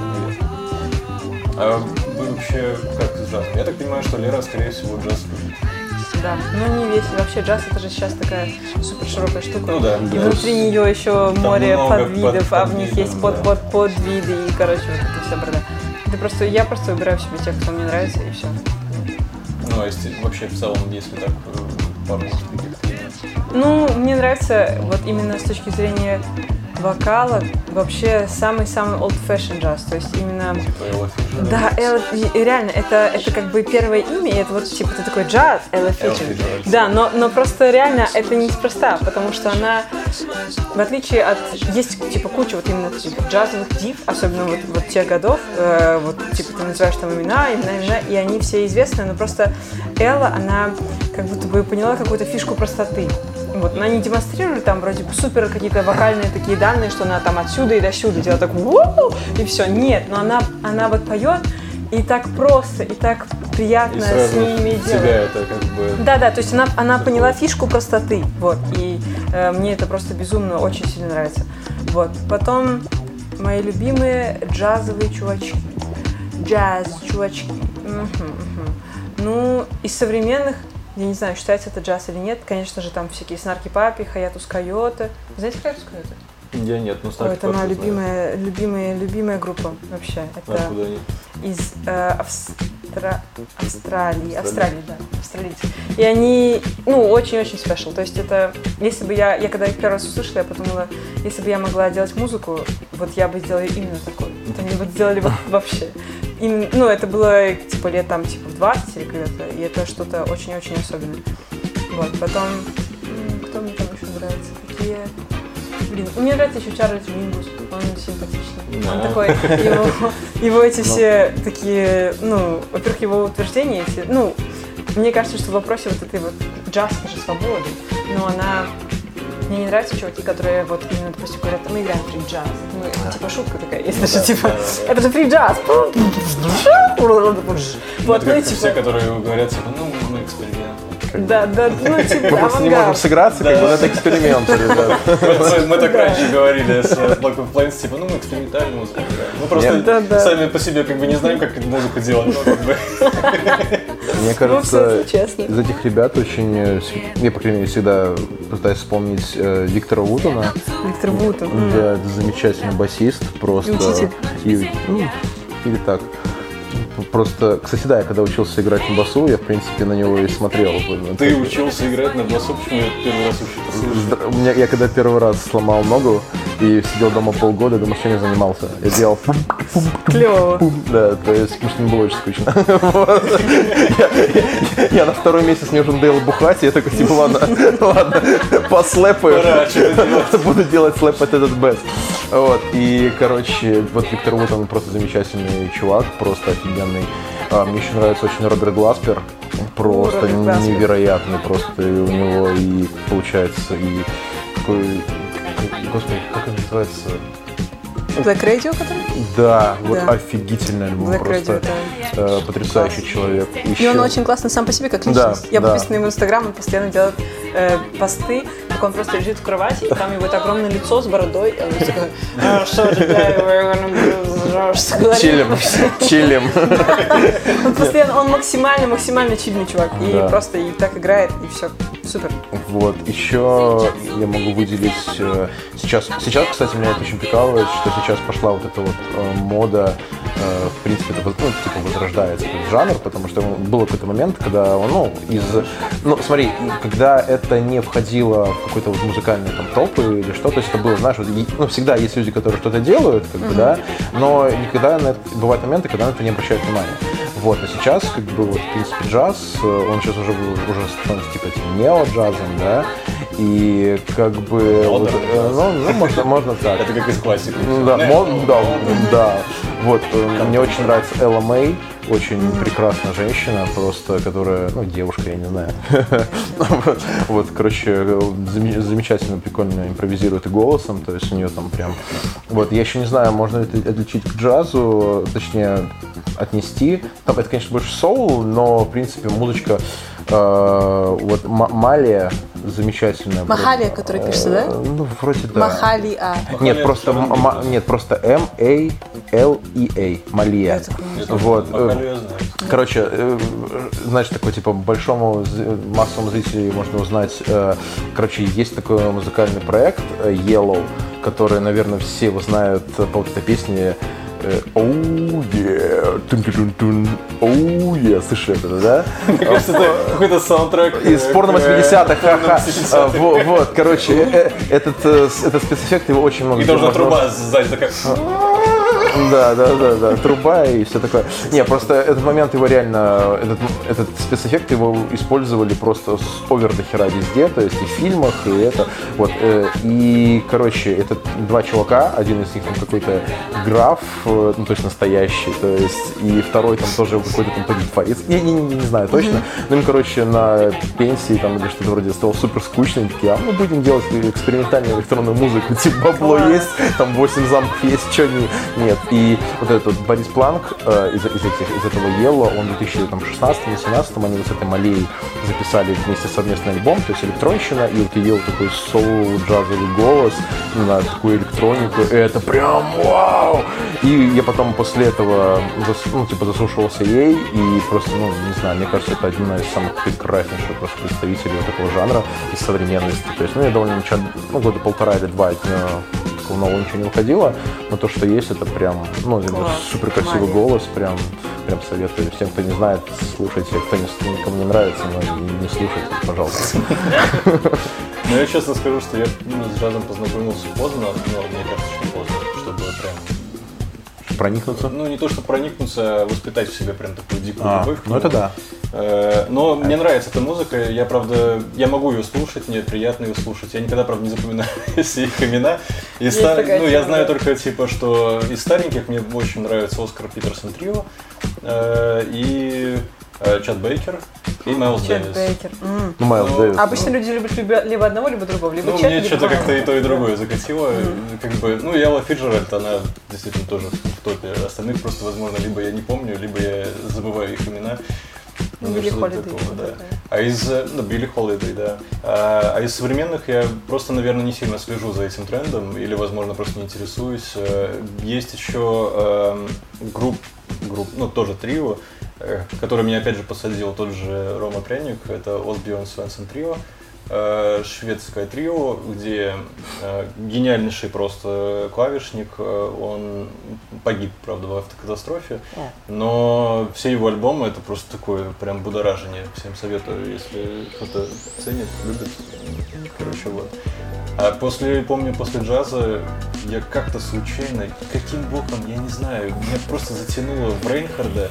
[SPEAKER 2] А вы вообще как с джазом? Я так понимаю, что Лера, скорее всего, джаз любит.
[SPEAKER 4] Да, ну не весь. Вообще джаз это же сейчас такая супер широкая штука.
[SPEAKER 2] Ну да,
[SPEAKER 4] И
[SPEAKER 2] да.
[SPEAKER 4] внутри нее еще море подвидов,
[SPEAKER 2] под-
[SPEAKER 4] а в них есть под,
[SPEAKER 2] подвидов,
[SPEAKER 4] под, подвиды и, короче, вот это все борода. Это просто, я просто выбираю себе тех, кто мне нравится, и все.
[SPEAKER 2] Ну, а если вообще в целом, если так э, имен.
[SPEAKER 4] Ну, мне нравится вот именно с точки зрения вокала вообще самый-самый old fashion джаз. То есть именно
[SPEAKER 2] Типа Элла.
[SPEAKER 4] Да, Элла, реально, это, это как бы первое имя, и это вот типа ты такой джаз, Элла.
[SPEAKER 2] Фиджеральд.
[SPEAKER 4] Да, но, но просто реально это неспроста, потому что она, в отличие от, есть типа куча вот именно таких джазовых див, особенно вот, вот тех годов, э, вот типа ты называешь там имена, имена, имена, и они все известны, но просто Элла, она как будто бы поняла какую-то фишку простоты. Вот, она не демонстрирует там вроде бы супер какие-то вокальные такие данные, что она там отсюда и до сюда делает так и все. Нет, но она, она вот поет и так просто, и так приятно
[SPEAKER 2] И
[SPEAKER 4] с ними делать.
[SPEAKER 2] тебя это как бы...
[SPEAKER 4] Да, да, то есть она, она
[SPEAKER 2] Заходит.
[SPEAKER 4] поняла фишку простоты, вот, и э, мне это просто безумно очень сильно нравится. Вот. Потом мои любимые джазовые чувачки. Джаз, чувачки. Мгм, мгм. Ну, из современных, я не знаю, считается это джаз или нет, конечно же, там всякие Снарки Папи, Хаятус Койоте. Знаете Хаятус Койоте?
[SPEAKER 2] Я нет, ну Старк
[SPEAKER 4] это моя любимая, любимая, любимая группа вообще. Это
[SPEAKER 2] Откуда они?
[SPEAKER 4] из э, Австра- Австралии, Австралии, да, австралийцы. И они, ну, очень-очень спешл. То есть это, если бы я, я когда их первый раз услышала, я подумала, если бы я могла делать музыку, вот я бы сделала именно такой. Вот они вот сделали вот вообще. Именно- ну, это было типа лет там типа в 20 или когда-то, и это что-то очень-очень особенное. Вот, потом, кто мне там еще нравится? Какие... Блин, мне нравится еще Чарльз Мингус, он симпатичный. Он
[SPEAKER 2] Да.
[SPEAKER 4] такой, его, его эти все такие, ну, во-первых, его утверждения эти, ну, мне кажется, что в вопросе вот этой вот джаз, же свободы, но она мне не нравятся чуваки, которые вот именно, допустим, говорят, мы играем фри джаз. Ну, это типа шутка такая есть, что типа, это же фри джаз. Вот, ну
[SPEAKER 2] как все,
[SPEAKER 4] типа,
[SPEAKER 2] которые говорят, типа, ну, мы эксперимент.
[SPEAKER 4] да, да, ну типа,
[SPEAKER 3] Мы просто не можем сыграться, как бы, это эксперимент, ребят.
[SPEAKER 2] Мы мы так раньше говорили с Black of Plains, типа, ну, мы экспериментальную музыку играем. Мы просто сами по себе как бы не знаем, как эту музыку делать, но как бы...
[SPEAKER 3] Мне
[SPEAKER 4] Ну,
[SPEAKER 3] кажется, из этих ребят очень, э, с- я, по крайней мере, всегда пытаюсь вспомнить э, Виктора Вудона.
[SPEAKER 4] Виктор Вутон.
[SPEAKER 3] Да, это замечательный басист, просто.
[SPEAKER 4] И учитель.
[SPEAKER 3] И- ну, или так. Просто, кстати, да, я когда учился играть на басу, я, в принципе, на него и смотрел.
[SPEAKER 2] Ты учился играть на басу, почему я первый раз?
[SPEAKER 3] Здра- У меня, я когда первый раз сломал ногу и сидел дома полгода, думаю, что я не занимался. Я делал пум,
[SPEAKER 4] Клево.
[SPEAKER 3] да, то есть, потому что мне было очень скучно. Я- на второй месяц мне уже надоело бухать, и я такой, типа, ладно, ладно, послэпаю.
[SPEAKER 2] Делать.
[SPEAKER 3] Буду делать слэп от этот бест. Вот, и, короче, вот Виктор Вуд, он просто замечательный чувак, просто офигенный. А, мне еще нравится очень Роберт Гласпер, просто
[SPEAKER 4] Роберт Гласпер.
[SPEAKER 3] невероятный, просто и у него и получается, и такой, господи, как он называется?
[SPEAKER 4] Black Radio, который?
[SPEAKER 3] Да, вот
[SPEAKER 4] Да.
[SPEAKER 3] офигительный альбом,
[SPEAKER 4] Black
[SPEAKER 3] просто
[SPEAKER 4] Radio, да.
[SPEAKER 3] э, потрясающий человек.
[SPEAKER 4] И
[SPEAKER 3] Еще-
[SPEAKER 4] он очень классный сам по себе, как
[SPEAKER 3] Да,
[SPEAKER 4] личность. Я
[SPEAKER 3] да.
[SPEAKER 4] подписана на его инстаграм, он постоянно делает э, посты, как он просто лежит в кровати, и там его это огромное лицо с бородой, и он такой, «А, что today we're gonna do this?» говорит.
[SPEAKER 3] Чилим, чилим.
[SPEAKER 4] Он постоянно, он максимально, максимально чильный чувак. И просто и так играет, и все. Супер.
[SPEAKER 3] Вот, еще я могу выделить э, сейчас, сейчас, кстати, меня это очень прикалывает, что сейчас пошла вот эта вот э, мода, э, в принципе, это, ну, типа возрождается этот жанр, потому что был какой-то момент, когда, он, ну, из, ну, смотри, когда это не входило в какой-то вот музыкальный там топ или что, то есть это было, знаешь, вот, ну, всегда есть люди, которые что-то делают, как бы, да, но никогда на это, бывают моменты, когда на это не обращают внимания. Вот, а сейчас, как бы, вот, в принципе, джаз, э, он сейчас уже, уже становится, типа, этим нео-джазом, да, и, как бы, вот, э, ну, ну, можно, можно так.
[SPEAKER 2] Это как из классики.
[SPEAKER 3] Да, да, да. Вот, э, мне очень нравится Элла Мэй, очень прекрасная женщина, просто, которая, ну, девушка, я не знаю. Вот, Вот, короче, заме- замечательно, прикольно импровизирует и голосом, то есть у нее там прям... Вот, я еще не знаю, можно это отличить к джазу, точнее, отнести. Там это, конечно, больше соул, но, в принципе, музычка вот М- Малия замечательная.
[SPEAKER 4] Махалия,
[SPEAKER 3] просто.
[SPEAKER 4] который пишется, да?
[SPEAKER 3] Э, Ну, вроде да.
[SPEAKER 4] Махали А.
[SPEAKER 3] Нет, просто м- ма- нет, просто М A L E A Малия. Вот. э. Короче, э, значит, такой типа большому массовому зрителю можно узнать. э, Короче, есть такой музыкальный проект э, Yellow, который, наверное, все его знают по вот этой песне. Э, yeah, тун-тун-тун, oh yeah, слышишь это, да?
[SPEAKER 2] Мне кажется, это какой-то саундтрек.
[SPEAKER 3] Из
[SPEAKER 2] э,
[SPEAKER 3] порно
[SPEAKER 2] э,
[SPEAKER 3] 80-х,
[SPEAKER 2] порно
[SPEAKER 3] ха-ха.
[SPEAKER 2] 80-х.
[SPEAKER 3] А, во- Вот, короче, э, э, этот, э, спецэффект, его очень много
[SPEAKER 2] И должна труба сзади такая.
[SPEAKER 3] Да, да, да, да, труба и все такое. Не, просто этот момент его реально, этот, этот спецэффект его использовали просто с овер до хера везде, то есть и в фильмах, и это, вот. э, И, короче, это два чувака, один из них там какой-то граф, э, ну, то есть настоящий, то есть, и второй там тоже какой-то там политфаец, я, я не, не знаю точно, ну, им, короче, на пенсии там или что-то вроде стало супер скучно, и такие, а мы будем делать экспериментальную электронную музыку, типа бабло есть, там 8 замков есть, что не... Нет, И вот этот Борис Планк э, из, из, этих, из этого Yellow, он в 2016-2017 они вот с этой Малей записали вместе совместный альбом, то есть электронщина, и вот вот такой соул, джазовый голос, на такую электронику, и это прям вау! И я потом после этого зас- ну, типа, заслушивался ей, и просто, ну, не знаю, мне кажется, это один из самых прекраснейших просто представителей вот такого жанра из современности. То есть, ну, я довольно неча- ну, года полтора или два от нее нового ничего не выходило, но то, что есть, это прям, ну, супер красивый
[SPEAKER 4] Молодец.
[SPEAKER 3] голос, прям, прям советую всем, кто не знает, слушайте, кто не, никому не нравится, но не, не слушайте, пожалуйста.
[SPEAKER 2] Ну, я честно скажу, что я ну, с джазом познакомился поздно, но мне кажется,
[SPEAKER 3] Проникнуться.
[SPEAKER 2] ну, не то, что проникнуться, а воспитать в себе прям такую дикую
[SPEAKER 3] А,
[SPEAKER 2] любовь.
[SPEAKER 3] ну это да.
[SPEAKER 2] Э, Но мне нравится эта музыка, я, правда, я могу ее слушать, мне приятно ее слушать. Я никогда, правда, не запоминаю все их имена. Из
[SPEAKER 4] Есть
[SPEAKER 2] стар-
[SPEAKER 4] такая
[SPEAKER 2] Ну, я знаю только, типа, что из стареньких мне очень нравится Оскар Питерсон Трио э, и Чат Бейкер и Майлз
[SPEAKER 4] Чет
[SPEAKER 2] Дэвис.
[SPEAKER 4] Бейкер. М.
[SPEAKER 3] Ну, Майлз
[SPEAKER 2] Ну,
[SPEAKER 3] Дэвис.
[SPEAKER 4] А Обычно люди любят либо, либо одного, либо другого. Либо
[SPEAKER 2] Ну,
[SPEAKER 4] Чет,
[SPEAKER 2] мне
[SPEAKER 4] либо
[SPEAKER 2] что-то как-то и то, и другое закатило. Как бы, ну, Яла Фиджеральд, она действительно тоже в топе. Остальных просто, возможно, либо я не помню, либо я забываю их имена.
[SPEAKER 4] Ну, Билли
[SPEAKER 2] такого,
[SPEAKER 4] вот
[SPEAKER 2] да. А из, э, ну, Билли да. А, а из современных я просто, наверное, не сильно слежу за этим трендом или, возможно, просто не интересуюсь. Э, Есть еще эм, групп, групп, ну, тоже трио, э, который меня, опять же, посадил тот же Рома Пряник, это Осбион Свенсон трио. э, Шведское трио, где э, гениальнейший просто клавишник, э, он погиб, правда, в автокатастрофе, но все его альбомы это просто такое прям будоражение. Всем советую, если кто-то ценит, любит. Короче, вот. А после, помню, после джаза я как-то случайно, каким боком, я не знаю, меня просто затянуло в Рейнхарда.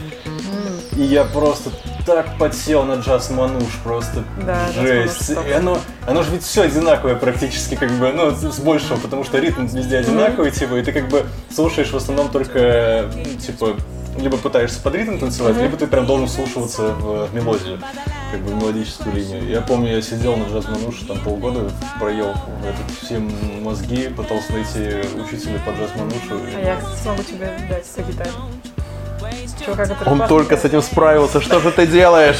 [SPEAKER 2] И я просто так подсел на джаз мануш, просто
[SPEAKER 4] Да, джаз
[SPEAKER 2] жесть. И оно, оно же ведь все одинаковое практически, как бы, ну, с большего, потому что ритм везде одинаковый, типа, и ты как бы слушаешь в основном только, типа, либо пытаешься под ритм танцевать, либо ты прям должен слушаться в, мелодию, как бы в мелодическую линию. Я помню, я сидел на джаз мануше там полгода, проел этот, все мозги, пытался найти учителя по джаз манушу.
[SPEAKER 4] А я смогу тебе дать по гитаре.
[SPEAKER 3] Он только с этим справился. Что же ты делаешь?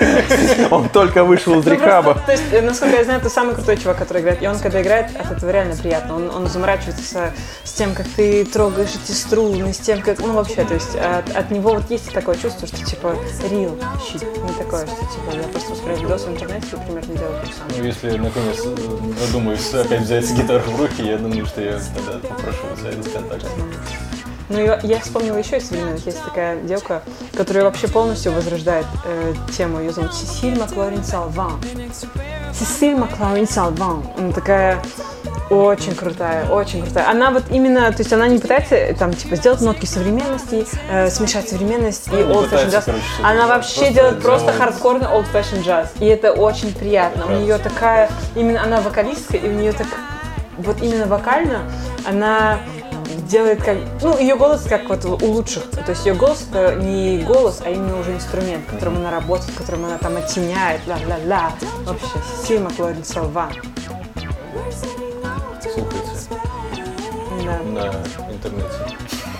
[SPEAKER 3] Он только вышел из
[SPEAKER 4] Ну,
[SPEAKER 3] рехаба.
[SPEAKER 4] то есть, э, насколько я знаю, это самый крутой чувак, который играет. И он, когда играет, от этого реально приятно. Он, он заморачивается с, тем, как ты трогаешь эти струны, с тем, как... Ну, вообще, то есть, от, от него вот есть такое чувство, что, типа, real shit. Не такое, что, типа, я просто смотрю видос в интернете и примерно делаю то же самое.
[SPEAKER 2] Ну, если наконец додумаюсь опять взять гитару в руки, я думаю, что я тогда попрошу тебя контакт.
[SPEAKER 4] Ну, я, я вспомнила еще из современных. Есть такая девка, которая вообще полностью возрождает э, тему. Ее зовут Сесиль Маклорин Салван. Сесиль Маклорин Салван. Она такая очень крутая, очень крутая. Она вот именно, то есть она не пытается э, там типа сделать нотки современности, э, смешать современность и
[SPEAKER 2] Ну,
[SPEAKER 4] old fashion jazz. Она вообще
[SPEAKER 2] Просто
[SPEAKER 4] делает просто хардкорный old fashion jazz. И это очень приятно. У нее такая, именно она вокалистка, и у нее так, вот именно вокально, она делает как, ну, ее голос как вот у лучших. То есть ее голос это не голос, а именно уже инструмент, которым она работает, которым она там оттеняет, ла-ла-ла. Вообще, Сесиль Маклорин Салва.
[SPEAKER 2] Слушайте
[SPEAKER 4] Да.
[SPEAKER 2] на интернете.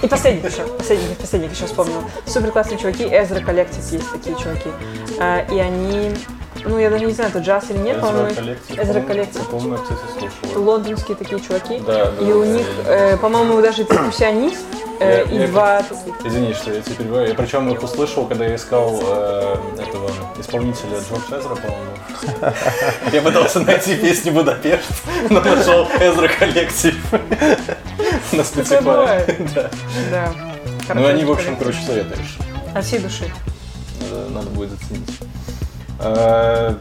[SPEAKER 4] И последний еще, последний, последний еще вспомнила. Супер классные чуваки, Эзра Коллектив есть такие чуваки. А, и они, ну я даже не знаю, это джаз или нет, по-моему. Эзра
[SPEAKER 2] по-моему,
[SPEAKER 4] Коллектив.
[SPEAKER 2] По-моему, я, кстати, слушал.
[SPEAKER 4] Лондонские такие чуваки.
[SPEAKER 2] Да, да,
[SPEAKER 4] и у них, э, по-моему, даже перкуссионист э,
[SPEAKER 2] Я-
[SPEAKER 4] и
[SPEAKER 2] я-
[SPEAKER 4] два...
[SPEAKER 2] Извини, что я тебя перебиваю. Я причем их услышал, когда я искал э, этого исполнителя Джордж Эзра, по-моему. Я пытался найти песню Будапешт, но нашел Эзра коллектив на. Spotify. Да. Ну, они, в общем, короче, советуешь.
[SPEAKER 4] От всей души.
[SPEAKER 2] Надо будет заценить. Что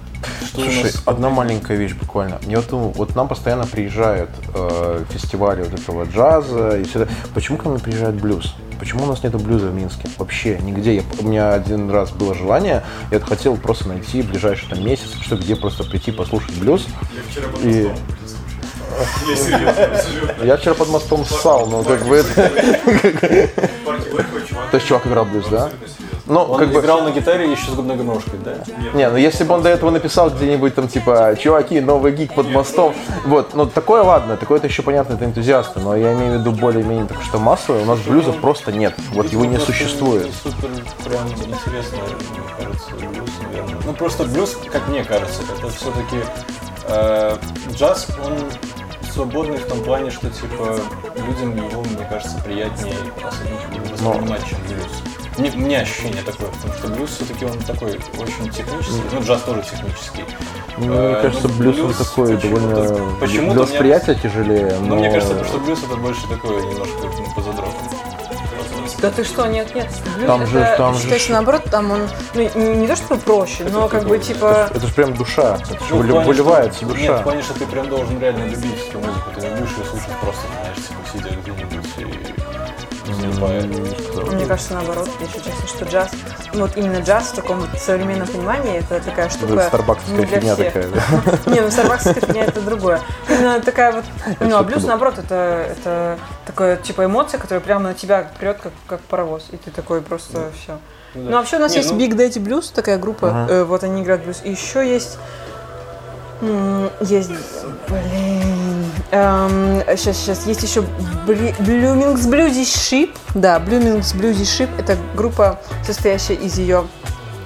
[SPEAKER 2] у
[SPEAKER 3] Слушай,
[SPEAKER 2] нас?
[SPEAKER 3] одна маленькая вещь буквально. Мне вот, ну, вот нам постоянно приезжают э, фестивали вот этого джаза и все это. Почему ко мне приезжает блюз? Почему у нас нету блюза в Минске? Вообще нигде. Я, у меня один раз было желание, я хотел просто найти в ближайший там месяц, что где просто прийти послушать блюз.
[SPEAKER 1] Я вчера под
[SPEAKER 3] И-.
[SPEAKER 1] Я серьезно.
[SPEAKER 3] Я вчера под мостом ссал, но как бы это... То есть чувак играл блюз, да? Ну,
[SPEAKER 2] Он
[SPEAKER 3] как бы...
[SPEAKER 2] играл на гитаре еще с губной гармошкой, да?
[SPEAKER 3] Не, ну если бы он до этого написал где-нибудь там типа «Чуваки, новый гик под мостом», вот, ну такое ладно, такое это еще понятно, это энтузиасты, но я имею в виду более-менее так что массовое, у нас блюза просто нет, вот его не существует.
[SPEAKER 2] Супер прям интересно, мне кажется, блюз, наверное. Ну просто блюз, как мне кажется, это все-таки джаз, он свободный в том плане, что типа людям его, мне кажется, приятнее воспринимать, чем блюз. Мне, у меня ощущение такое, потому что блюз все-таки он такой очень технический, ну джаз тоже технический.
[SPEAKER 3] Мне
[SPEAKER 2] Э,
[SPEAKER 3] кажется,
[SPEAKER 2] ну,
[SPEAKER 3] блюз он такой
[SPEAKER 2] почему-то-
[SPEAKER 3] довольно...
[SPEAKER 2] почему-то
[SPEAKER 3] Для
[SPEAKER 2] мне-
[SPEAKER 3] восприятия тяжелее,
[SPEAKER 2] Ну,
[SPEAKER 3] но...
[SPEAKER 2] мне кажется, то, что блюз это больше такое немножко ну, по задротам.
[SPEAKER 4] Да ты что, нет, нет. Блюз
[SPEAKER 3] Там же-
[SPEAKER 4] это,
[SPEAKER 3] там же ш-
[SPEAKER 4] наоборот, там он, ну, не, не то чтобы проще, но как бы типа...
[SPEAKER 3] Это же прям душа, это же
[SPEAKER 2] Ну, плане,
[SPEAKER 3] выливается
[SPEAKER 2] что-
[SPEAKER 3] душа.
[SPEAKER 2] Нет, в плане, что ты прям должен реально любить эту музыку. Ты не будешь ее слушать просто, знаешь, типа, сидя где-нибудь
[SPEAKER 4] Мне кажется, наоборот, если честно, что джаз, ну вот именно джаз в таком вот современном понимании, это такая штука
[SPEAKER 3] Это
[SPEAKER 4] для
[SPEAKER 3] фигня
[SPEAKER 4] всех.
[SPEAKER 3] такая, да?
[SPEAKER 4] Не, ну старбакская фигня это другое. Именно такая вот, ну а блюз наоборот, это, это такая типа эмоция, которая прямо на тебя прет, как, как паровоз, и ты такой просто все. Ну вообще у нас
[SPEAKER 2] Не,
[SPEAKER 4] есть
[SPEAKER 2] ну-
[SPEAKER 4] Big Daddy Blues, такая группа, э, вот они играют блюз. И еще есть, м, есть, блин, сейчас, сейчас, есть еще Blooming's Bluesy Ship, да, Blooming's Bluesy Ship, это группа, состоящая из ее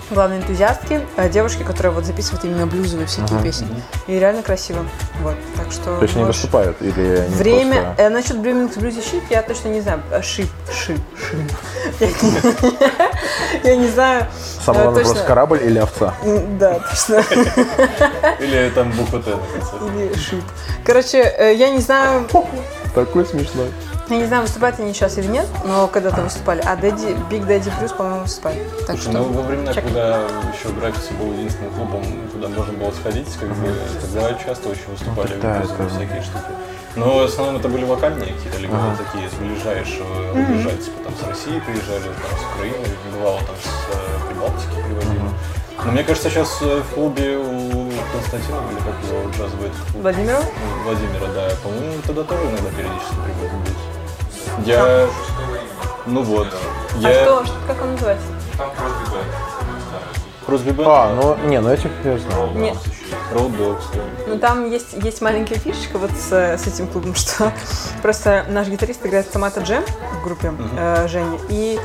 [SPEAKER 4] главной энтузиастки, э, девушки, которая вот записывает именно блюзовые всякие песни. И реально красиво. Вот, так что...
[SPEAKER 3] То есть они выступают или они
[SPEAKER 4] Время.
[SPEAKER 3] просто-
[SPEAKER 4] Э, насчет Blooming's Bluesy Ship я точно не знаю. Шип, шип, шип. Я не- знаю.
[SPEAKER 3] Самый
[SPEAKER 4] э,
[SPEAKER 3] главный вопрос, корабль или овца?
[SPEAKER 4] Да, точно.
[SPEAKER 2] Или там буква Т.
[SPEAKER 4] Или шип. Короче, э, я не знаю,
[SPEAKER 3] Такой смешной.
[SPEAKER 4] Я не знаю, выступают они сейчас или нет, но когда-то выступали. А Дэдди, Биг Дэдди Плюс, по-моему, выступали. Так
[SPEAKER 2] Слушай,
[SPEAKER 4] что
[SPEAKER 2] ну во времена,
[SPEAKER 4] чек.
[SPEAKER 2] когда еще граффити был единственным клубом, куда можно было сходить, как бы тогда часто очень выступали
[SPEAKER 3] Ну, да, это-
[SPEAKER 2] всякие штуки. Но в основном это были вокальные какие-то, либо такие с ближайшего рубежа, типа там с России приезжали, там с Украины, бывало там с э, Прибалтики привозили. Но мне кажется, сейчас э, в клубе у Константина, или как его джазовый клуб,
[SPEAKER 4] Владимиру?
[SPEAKER 2] ну, Владимира, да, по-моему, тогда тоже иногда периодически привозят блюз. Я... Ну вот.
[SPEAKER 4] А
[SPEAKER 2] Я...
[SPEAKER 4] что, что- как он называется?
[SPEAKER 1] Там Кросби?
[SPEAKER 3] А, ну, не, ну этих я знаю.
[SPEAKER 4] Нет.
[SPEAKER 2] Road Dogs.
[SPEAKER 4] Ну, там есть, есть маленькая фишечка вот с, с этим клубом, что просто наш гитарист играет Томата Джем в группе э, Женя, и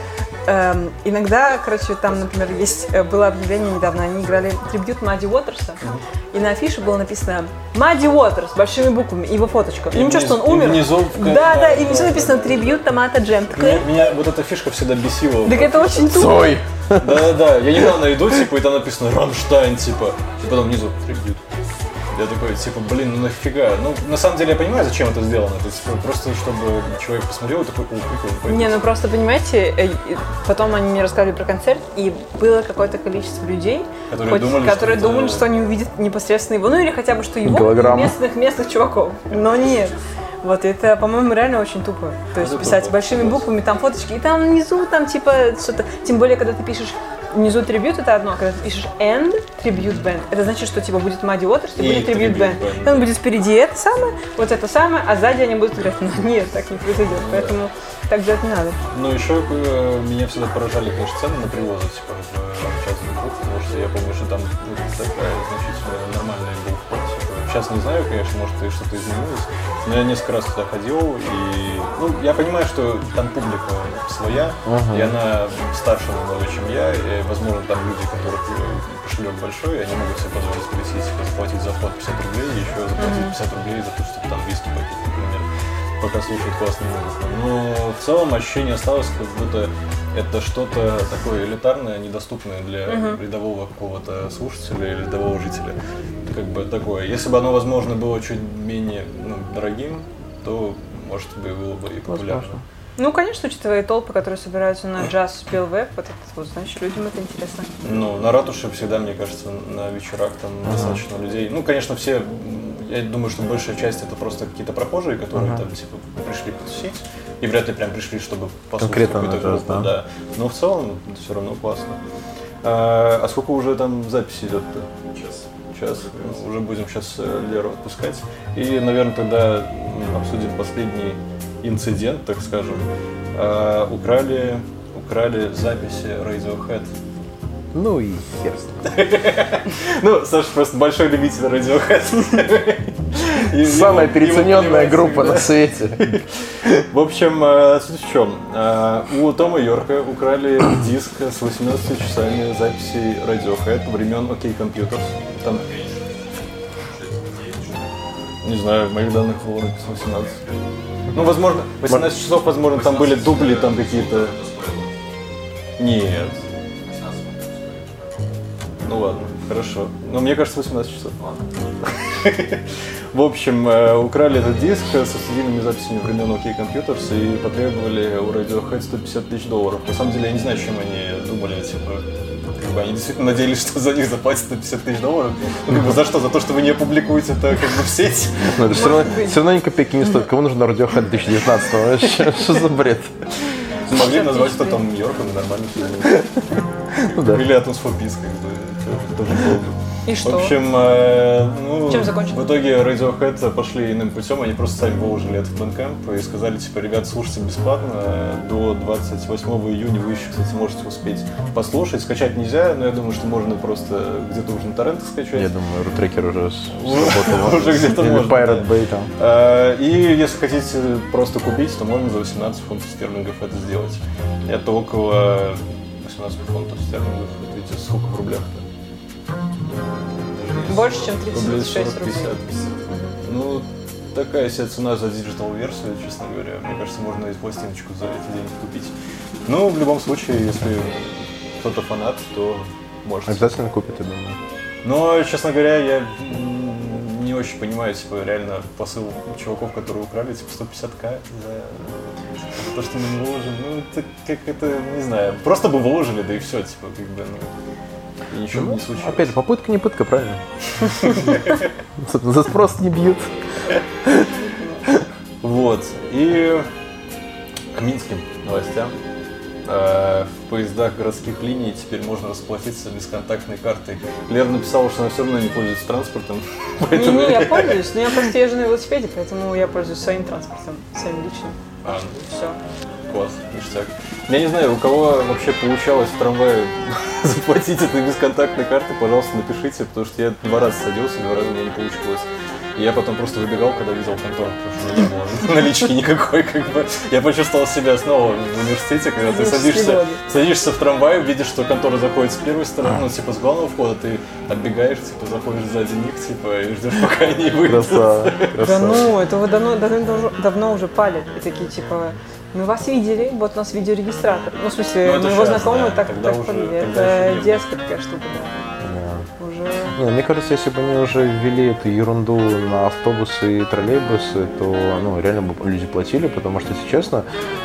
[SPEAKER 4] эм, иногда, короче, там, например, есть, э, было объявление недавно, они играли трибют Мадди Уотерса, и на афише было написано Мадди Уотерс большими буквами, его фоточка.
[SPEAKER 2] И
[SPEAKER 4] И ничего, что он умер.
[SPEAKER 2] внизу в-
[SPEAKER 4] да,
[SPEAKER 2] да,
[SPEAKER 4] да, и внизу
[SPEAKER 2] да.
[SPEAKER 4] написано трибют Томата Джем.
[SPEAKER 2] Меня, меня вот эта фишка всегда бесила.
[SPEAKER 4] Так это очень тупо.
[SPEAKER 3] Цой!
[SPEAKER 2] Да-да-да, я недавно иду, типа, и там написано Рамштайн, типа, и потом внизу трибют. Я такой, типа, блин, ну нафига? Ну, на самом деле, я понимаю, зачем это сделано. Это типа, просто, чтобы человек посмотрел и такой, о, прикольно, пойду».
[SPEAKER 4] Не, ну просто понимаете, э, потом они мне рассказали про концерт, и было какое-то количество людей,
[SPEAKER 2] Которые думали,
[SPEAKER 4] которые
[SPEAKER 2] что это-
[SPEAKER 4] думали, что они увидят непосредственно его, ну или хотя бы что его
[SPEAKER 3] Голограмма.
[SPEAKER 4] и местных местных чуваков. Но нет. Вот это, по-моему, реально очень тупо. То есть
[SPEAKER 2] Это
[SPEAKER 4] писать
[SPEAKER 2] тупо,
[SPEAKER 4] большими буквами там фоточки, и там внизу там типа что-то. Тем более, когда ты пишешь внизу трибют это одно, а когда ты пишешь and tribute band, это значит, что типа будет Мадди Уотерс и
[SPEAKER 2] И
[SPEAKER 4] будет tribute
[SPEAKER 2] tribute
[SPEAKER 4] band.
[SPEAKER 2] band,
[SPEAKER 4] И он будет впереди это самое, вот это самое, а сзади они будут играть. Но нет, так не произойдет. Поэтому так делать не надо.
[SPEAKER 2] Ну, еще э, меня всегда поражали, конечно, цены на привозы, типа, в э, клуб, потому что я помню, что там ну, такая значительно нормальная. Сейчас не знаю, конечно, может, и что-то изменилось, но я несколько раз туда ходил, и, ну, я понимаю, что там публика своя, и она старше намного, чем я, и, возможно, там люди, у которых э, кошелек большой, они могут себе позволить прийти, заплатить за вход 50 рублей, и еще заплатить 50 рублей за то, чтобы там виски попить, например пока слушают классную музыку. Но в целом ощущение осталось, как будто это что-то такое элитарное, недоступное для рядового какого-то слушателя или рядового жителя. Как бы такое. Если бы оно, возможно, было чуть менее ну, дорогим, то, может, бы было бы и популярно.
[SPEAKER 4] Ну, конечно, учитывая толпы, которые собираются на джаз пел веб, вот это вот, значит, людям это интересно.
[SPEAKER 2] Ну, на ратуше всегда, мне кажется, на вечерах там достаточно людей. Ну, конечно, все, я думаю, что большая часть это просто какие-то прохожие, которые там, типа, пришли потусить. И вряд ли прям пришли, чтобы послушать
[SPEAKER 3] Конкретно на
[SPEAKER 2] какую-то
[SPEAKER 3] джаз,
[SPEAKER 2] группу,
[SPEAKER 3] да?
[SPEAKER 2] да. Но в целом все равно классно. А, а сколько уже там записи идет-то?
[SPEAKER 1] Час.
[SPEAKER 2] Сейчас ну, уже будем сейчас Леру отпускать. И, наверное, тогда обсудим последний инцидент, так скажем. А, украли, украли записи Radiohead.
[SPEAKER 3] Ну и хер.
[SPEAKER 2] Ну, Саша просто большой любитель Radiohead.
[SPEAKER 3] Самая переоцененная группа на свете.
[SPEAKER 2] В общем, э, суть в чем. Э, У Тома Йорка украли диск с 18 часами записей Radiohead времен OK Computers. Там, не знаю, в моих данных было написано 18. Ну, возможно, 18 часов, возможно, там были дубли там какие-то. Нет. Ну ладно, хорошо. Но мне кажется, 18 часов. В общем, э, украли этот диск со студийными записями времен OK Computers и потребовали у Radiohead 150 тысяч долларов. На самом деле, я не знаю, чем они думали, типа, бы они действительно надеялись, что за них заплатят 150 тысяч долларов. Ну, как бы за что? За то, что вы не опубликуете это как бы в сеть?
[SPEAKER 3] Ну, это все равно, все равно ни копейки не стоит. Кому нужен Radiohead 2019 вообще? Что за бред?
[SPEAKER 2] Могли назвать это там Нью-Йорком, нормально все.
[SPEAKER 3] Ну да.
[SPEAKER 2] Или for Peace, как бы. это тоже было
[SPEAKER 4] И
[SPEAKER 2] В
[SPEAKER 4] что?
[SPEAKER 2] общем, э, ну,
[SPEAKER 4] Чем закончилось?
[SPEAKER 2] в итоге Radiohead пошли иным путем, они просто сами выложили это в Bandcamp и сказали, типа, ребят, слушайте бесплатно, до 28 июня вы еще, кстати, можете успеть послушать, скачать нельзя, но я думаю, что можно просто где-то уже на торрентах скачать.
[SPEAKER 3] Я думаю, рутрекер уже сработал.
[SPEAKER 2] Уже где-то
[SPEAKER 3] Или
[SPEAKER 2] можно,
[SPEAKER 3] Pirate. Bay там.
[SPEAKER 2] Э, И если хотите просто купить, то можно за 18 фунтов стерлингов это сделать. Это около 18 фунтов стерлингов. Видите, сколько в рублях-то?
[SPEAKER 4] Больше, чем
[SPEAKER 2] Рублей
[SPEAKER 4] 36 рублей.
[SPEAKER 2] 40-50. Ну, такая себе цена за digital-версию, честно говоря. Мне кажется, можно и пластиночку за эти деньги купить. Ну, в любом случае, если кто-то фанат, то может.
[SPEAKER 3] Обязательно купит, я думаю.
[SPEAKER 2] Но, честно говоря, я не очень понимаю, типа, реально посыл чуваков, которые украли, типа, 150к за, за то, что мы не выложим. Ну, это как это, не знаю, просто бы выложили, да и все, типа, как бы, ну, и ничего бы не случилось.
[SPEAKER 3] Опять же, попытка не пытка, правильно? За спрос не бьют.
[SPEAKER 2] Вот. И к минским новостям. Э, В поездах городских линий теперь можно расплатиться бесконтактной картой. Лера написала, что она все равно не пользуется транспортом. поэтому-
[SPEAKER 4] Не-не, я пользуюсь, но я просто езжу на велосипеде, поэтому я пользуюсь своим транспортом, своим личным.
[SPEAKER 2] А,
[SPEAKER 4] Все.
[SPEAKER 2] Класс, ништяк. Я не знаю, у кого вообще получалось в трамвае заплатить этой бесконтактной картой, пожалуйста, напишите, потому что я два раза садился, два раза у меня не получилось. И я потом просто выбегал, когда видел контору, потому что у меня не было налички никакой, как бы. Я почувствовал себя снова в университете, когда ты садишься, садишься в трамвай, видишь, что контора заходит с первой стороны, ну, типа, с главного входа, ты отбегаешь, типа, заходишь сзади них, типа, и ждешь, пока они выйдут.
[SPEAKER 4] Да ну, это вы давно, давно, давно уже палят. И такие типа, мы вас видели, вот у нас видеорегистратор. Ну, в смысле,
[SPEAKER 2] Ну,
[SPEAKER 4] моего
[SPEAKER 2] щас,
[SPEAKER 4] знакомого
[SPEAKER 2] да,
[SPEAKER 4] так,
[SPEAKER 2] тогда
[SPEAKER 4] так
[SPEAKER 2] уже-
[SPEAKER 4] Это детская такая штука, да.
[SPEAKER 3] Не, мне кажется, если бы они уже ввели эту ерунду на автобусы и троллейбусы, то ну, реально бы люди платили, потому что, если честно,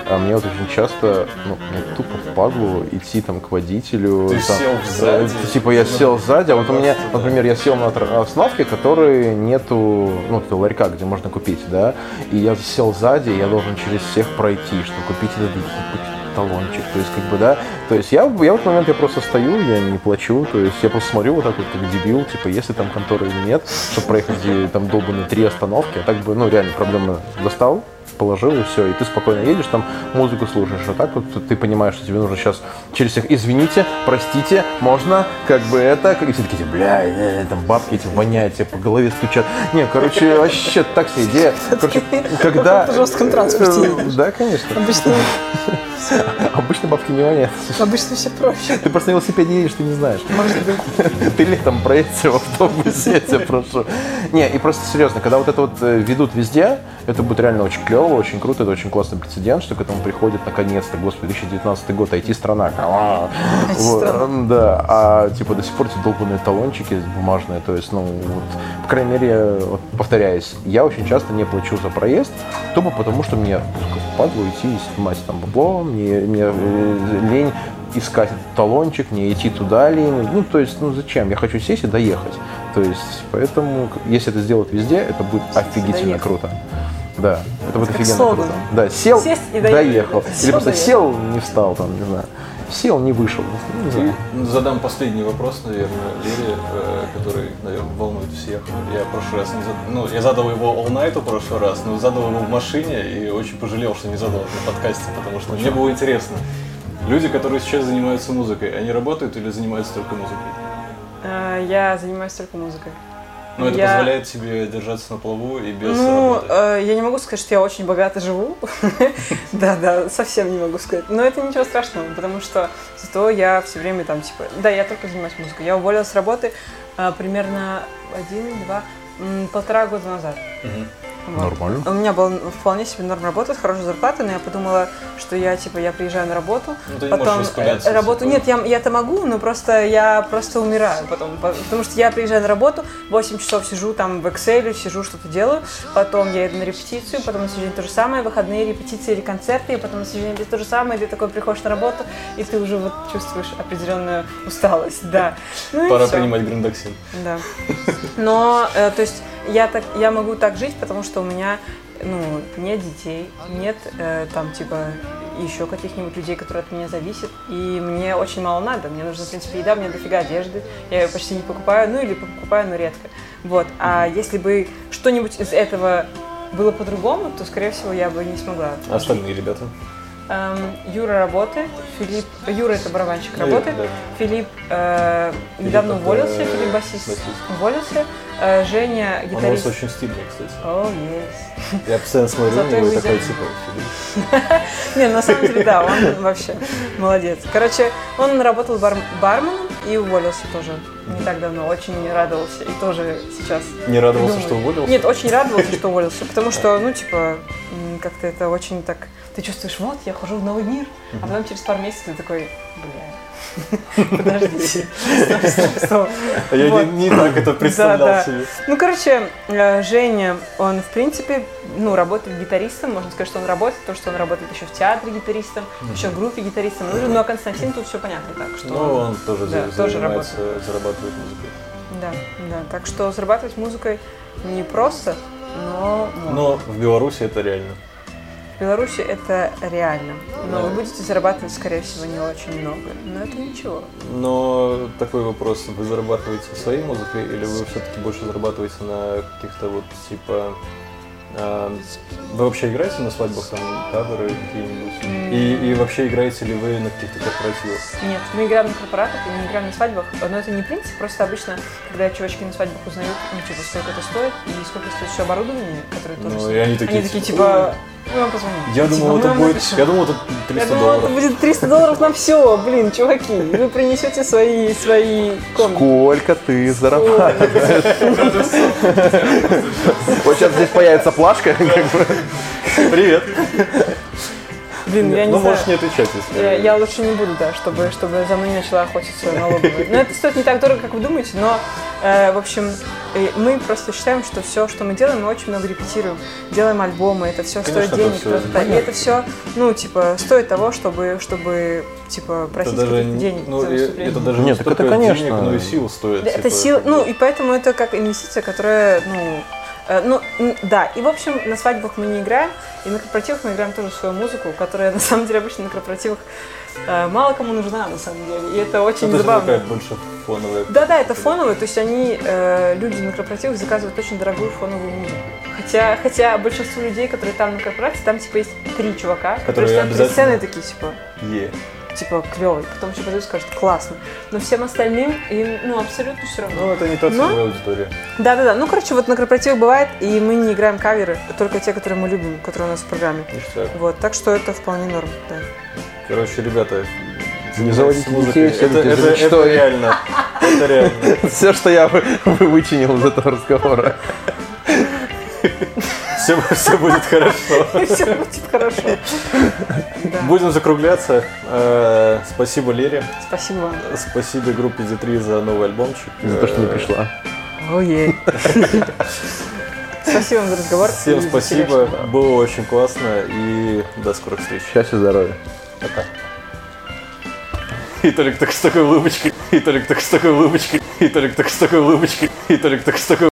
[SPEAKER 3] а, мне вот очень часто, ну, мне тупо впадло идти там к водителю.
[SPEAKER 2] Ты
[SPEAKER 3] там,
[SPEAKER 2] сел сзади.
[SPEAKER 3] э, Типа я сел сзади, а вот у меня, например, я сел на остановке, которой нету, ну, этого ларька, где можно купить, да, и я сел сзади, и я должен через всех пройти, чтобы купить этот ебучий талончик, то есть, как бы, да, то есть я, я в этот момент я просто стою, я не плачу, то есть я просто смотрю вот так вот, как дебил, типа, если там конторы или нет, чтобы проехать там долбанные три остановки, а так бы, ну, реально проблемно достал, положил и все, и ты спокойно едешь, там музыку слушаешь, а так вот ты понимаешь, что тебе нужно сейчас через всех, извините, простите, можно, как бы это, и все такие, бля, э, там бабки эти воняют, тебе по голове стучат. Не, короче, вообще так себе идея. Короче, когда...
[SPEAKER 4] В жестком транспорте едешь.
[SPEAKER 3] Да, конечно.
[SPEAKER 4] Обычно,
[SPEAKER 3] Обычно бабки не воняют.
[SPEAKER 4] обычно все проще.
[SPEAKER 3] Ты просто на велосипеде едешь, ты не знаешь.
[SPEAKER 4] Может быть.
[SPEAKER 3] Ты летом проедься в автобусе, я тебя прошу. Не, и просто серьезно, когда вот это вот э, ведут везде, это будет реально очень клево, очень круто, это очень классный прецедент, что к этому приходит наконец-то, господи, 2019 год, IT-страна. Вот,
[SPEAKER 4] IT-страна.
[SPEAKER 3] Да, а типа до сих пор эти долбанные талончики бумажные, то есть, ну, вот, по крайней мере, вот, повторяюсь, я очень часто не плачу за проезд, тупо потому, что мне падло идти и снимать там бабло, мне, мне э, лень искать этот талончик, мне идти туда лень. Ну, то есть, ну зачем? Я хочу сесть и доехать. То есть, поэтому, если это сделать везде, это будет офигительно
[SPEAKER 4] доехать.
[SPEAKER 3] круто. Да, это будет офигенно
[SPEAKER 4] слоган.
[SPEAKER 3] круто. Да, сел,
[SPEAKER 4] Сесть и
[SPEAKER 3] доехал. Или
[SPEAKER 4] Сел,
[SPEAKER 3] просто
[SPEAKER 4] доехал.
[SPEAKER 3] сел, не встал, там, не знаю. Сел, не вышел. Ну, не знаю.
[SPEAKER 2] Задам последний вопрос, наверное, Лере, э, который, наверное, волнует всех. Я в прошлый раз не зад... ну, я задал его all night в прошлый раз, но задал его в машине и очень пожалел, что не задал на подкасте, потому что мне было интересно. Люди, которые сейчас занимаются музыкой, они работают или занимаются только музыкой?
[SPEAKER 4] Э, Я занимаюсь только музыкой.
[SPEAKER 2] Но это
[SPEAKER 4] Я-
[SPEAKER 2] позволяет тебе держаться на плаву и без
[SPEAKER 4] Ну, э, я не могу сказать, что я очень богато живу. Да, да, совсем не могу сказать. Но это ничего страшного, потому что зато я все время там, типа, да, я только занимаюсь музыкой. Я уволилась с работы э, примерно один, два, м, полтора года назад. Вот.
[SPEAKER 3] Нормально.
[SPEAKER 4] У меня был вполне себе норм работа с хорошей зарплатой, но я подумала, что я типа я приезжаю на работу,
[SPEAKER 2] Ну, ты не
[SPEAKER 4] потом
[SPEAKER 2] распыляться,
[SPEAKER 4] э, работу
[SPEAKER 2] типа.
[SPEAKER 4] нет, я я это могу, но просто я просто умираю потом, по- потому что я приезжаю на работу, 8 часов сижу там в Excel, сижу что-то делаю, потом я иду на репетицию, потом на следующий день то же самое, выходные репетиции или концерты, и потом на следующий день то же самое, и ты такой приходишь на работу, и ты уже вот чувствуешь определенную усталость, да. Ну
[SPEAKER 2] Пора принимать грандоксин.
[SPEAKER 4] Да. Но, э, то есть, я, так, я могу так жить, потому что у меня, ну, нет детей, нет, э, там, типа, еще каких-нибудь людей, которые от меня зависят, и мне очень мало надо. Мне нужна, в принципе, еда, мне дофига одежды, я ее почти не покупаю, ну, или покупаю, но редко. Вот. А если бы что-нибудь из этого было по-другому, то, скорее всего, я бы не смогла.
[SPEAKER 2] А остальные ребята?
[SPEAKER 4] Эм, Юра работает, Филипп, Юра это барабанщик,
[SPEAKER 2] Ну,
[SPEAKER 4] работает,
[SPEAKER 2] да.
[SPEAKER 4] Филипп э, недавно
[SPEAKER 2] это,
[SPEAKER 4] уволился, Филипп басист,
[SPEAKER 2] басист.
[SPEAKER 4] уволился, Э, Женя
[SPEAKER 2] Он у вас
[SPEAKER 4] гитарист.
[SPEAKER 2] очень стильный, кстати.
[SPEAKER 4] О, yes.
[SPEAKER 2] Я постоянно смотрю на
[SPEAKER 4] Зато
[SPEAKER 2] него и
[SPEAKER 4] его
[SPEAKER 2] такой, типа, Филипп.
[SPEAKER 4] Не, на самом деле, да, он вообще молодец. Короче, он работал бар- барменом и уволился тоже не так давно. Очень радовался и тоже сейчас
[SPEAKER 2] Не радовался,
[SPEAKER 4] думает.
[SPEAKER 2] что уволился?
[SPEAKER 4] Нет, очень радовался, что уволился, потому что, ну, типа, как-то это очень так... Ты чувствуешь, вот, я хожу в новый мир, а потом через пару месяцев ты такой, бля, подожди, стоп, стоп, стоп.
[SPEAKER 2] А Я
[SPEAKER 4] Вот.
[SPEAKER 2] не, не так это представлял
[SPEAKER 4] Да, да.
[SPEAKER 2] себе.
[SPEAKER 4] Ну, короче, э, Женя, он, в принципе, ну, работает гитаристом, можно сказать, что он работает, то, что он работает еще в театре гитаристом, еще в группе гитаристом. Ну, ну, а Константин тут все понятно так, что
[SPEAKER 2] Ну, он тоже,
[SPEAKER 4] да, тоже
[SPEAKER 2] зарабатывает музыкой.
[SPEAKER 4] Да, да, так что зарабатывать музыкой не просто, но.
[SPEAKER 2] Но в Беларуси это реально.
[SPEAKER 4] В Беларуси это реально, но
[SPEAKER 2] Да.
[SPEAKER 4] вы будете зарабатывать, скорее всего, не очень много, но это ничего.
[SPEAKER 2] Но такой вопрос, вы зарабатываете своей музыкой или вы все-таки больше зарабатываете на каких-то вот типа... а, вы вообще играете на свадьбах, там, каверы какие-нибудь? И, и вообще играете ли вы на каких-то корпоративах?
[SPEAKER 4] Нет, мы играем на корпоратах и не играем на свадьбах, но это не принцип, просто обычно, когда чувачки на свадьбах узнают, ну, типа, сколько это стоит и сколько стоит все оборудование, которое тоже
[SPEAKER 2] Ну,
[SPEAKER 4] стоит.
[SPEAKER 2] и они такие,
[SPEAKER 4] Они такие,
[SPEAKER 2] типа,
[SPEAKER 4] типа, мы вам позвоним.
[SPEAKER 2] Я
[SPEAKER 4] Типа,
[SPEAKER 2] думал,
[SPEAKER 4] «Мы
[SPEAKER 2] это будет,
[SPEAKER 4] напишем».
[SPEAKER 2] я думал, это 300
[SPEAKER 4] Я думала, это
[SPEAKER 2] долларов.
[SPEAKER 4] будет 300 долларов на все, блин, чуваки. Вы принесете свои, свои комнаты.
[SPEAKER 3] Сколько ты зарабатываешь? Вот сейчас здесь появится плашка.
[SPEAKER 2] Привет.
[SPEAKER 4] Блин, я не
[SPEAKER 2] ну,
[SPEAKER 4] знаю.
[SPEAKER 2] можешь не отвечать, если...
[SPEAKER 4] Я, я лучше не буду, да, чтобы, чтобы за мной не начала охотиться налоговая. Но это стоит не так дорого, как вы думаете, но, э, в общем, э, мы просто считаем, что все, что мы делаем, мы очень много репетируем. Делаем альбомы, это все стоит
[SPEAKER 2] Конечно, это
[SPEAKER 4] денег.
[SPEAKER 2] всё
[SPEAKER 4] просто. И это все, ну, типа, стоит того, чтобы, чтобы типа,
[SPEAKER 2] Это
[SPEAKER 4] просить
[SPEAKER 2] даже,
[SPEAKER 4] каких-то
[SPEAKER 2] не-
[SPEAKER 4] денег
[SPEAKER 2] ну,
[SPEAKER 4] за выступление.
[SPEAKER 2] это даже
[SPEAKER 3] Нет,
[SPEAKER 2] не
[SPEAKER 3] это, конечно.
[SPEAKER 2] денег, но и сил стоит.
[SPEAKER 4] Да, Это
[SPEAKER 2] типа,
[SPEAKER 4] сил,
[SPEAKER 2] как бы.
[SPEAKER 4] ну и поэтому это как инвестиция, которая, ну, э, ну, да, и в общем на свадьбах мы не играем, и на корпоративах мы играем тоже свою музыку, которая на самом деле обычно на корпоративах э, мало кому нужна на самом деле, и это очень
[SPEAKER 2] Ну, это же
[SPEAKER 4] забавно.
[SPEAKER 2] такая больше фоновая.
[SPEAKER 4] Да-да, это фоновые, то есть они, э, люди на корпоративах заказывают очень дорогую фоновую музыку. Хотя, хотя большинство людей, которые там на корпорации, там типа есть три чувака, которые, стоят перед
[SPEAKER 2] обязательно-
[SPEAKER 4] сценой и такие, типа,
[SPEAKER 2] Е.
[SPEAKER 4] типа, клевый. Потом еще подойдут и скажут, классно. Но всем остальным им, ну, абсолютно все равно.
[SPEAKER 2] Ну, это не та
[SPEAKER 4] Но-
[SPEAKER 2] целевая аудитория.
[SPEAKER 4] Да-да-да. Ну, короче, вот на корпоративах бывает, и мы не играем каверы, только те, которые мы любим, которые у нас в программе.
[SPEAKER 2] Ништяк.
[SPEAKER 4] Вот, так что это вполне норм, да.
[SPEAKER 2] Короче, ребята,
[SPEAKER 3] Не заводите
[SPEAKER 2] музыкой.
[SPEAKER 3] детей,
[SPEAKER 2] Это, это, это
[SPEAKER 3] мечтой.
[SPEAKER 2] реально. Это реально.
[SPEAKER 3] Все, что я вы- вы- вычинил из этого разговора.
[SPEAKER 2] Все, все будет хорошо.
[SPEAKER 4] Все будет хорошо. Да.
[SPEAKER 2] Будем закругляться. Э, Спасибо Лере.
[SPEAKER 4] Спасибо вам.
[SPEAKER 2] Спасибо группе D3 за новый альбомчик.
[SPEAKER 3] За то, что не
[SPEAKER 2] Э,
[SPEAKER 3] пришла.
[SPEAKER 4] Ой. Спасибо вам за разговор.
[SPEAKER 2] Всем спасибо. Было очень классно. И до скорых встреч.
[SPEAKER 3] Счастья, здоровья.
[SPEAKER 2] Пока. И только так с такой улыбочкой, и только так с такой улыбочкой, и только так с такой улыбочкой, и только так с такой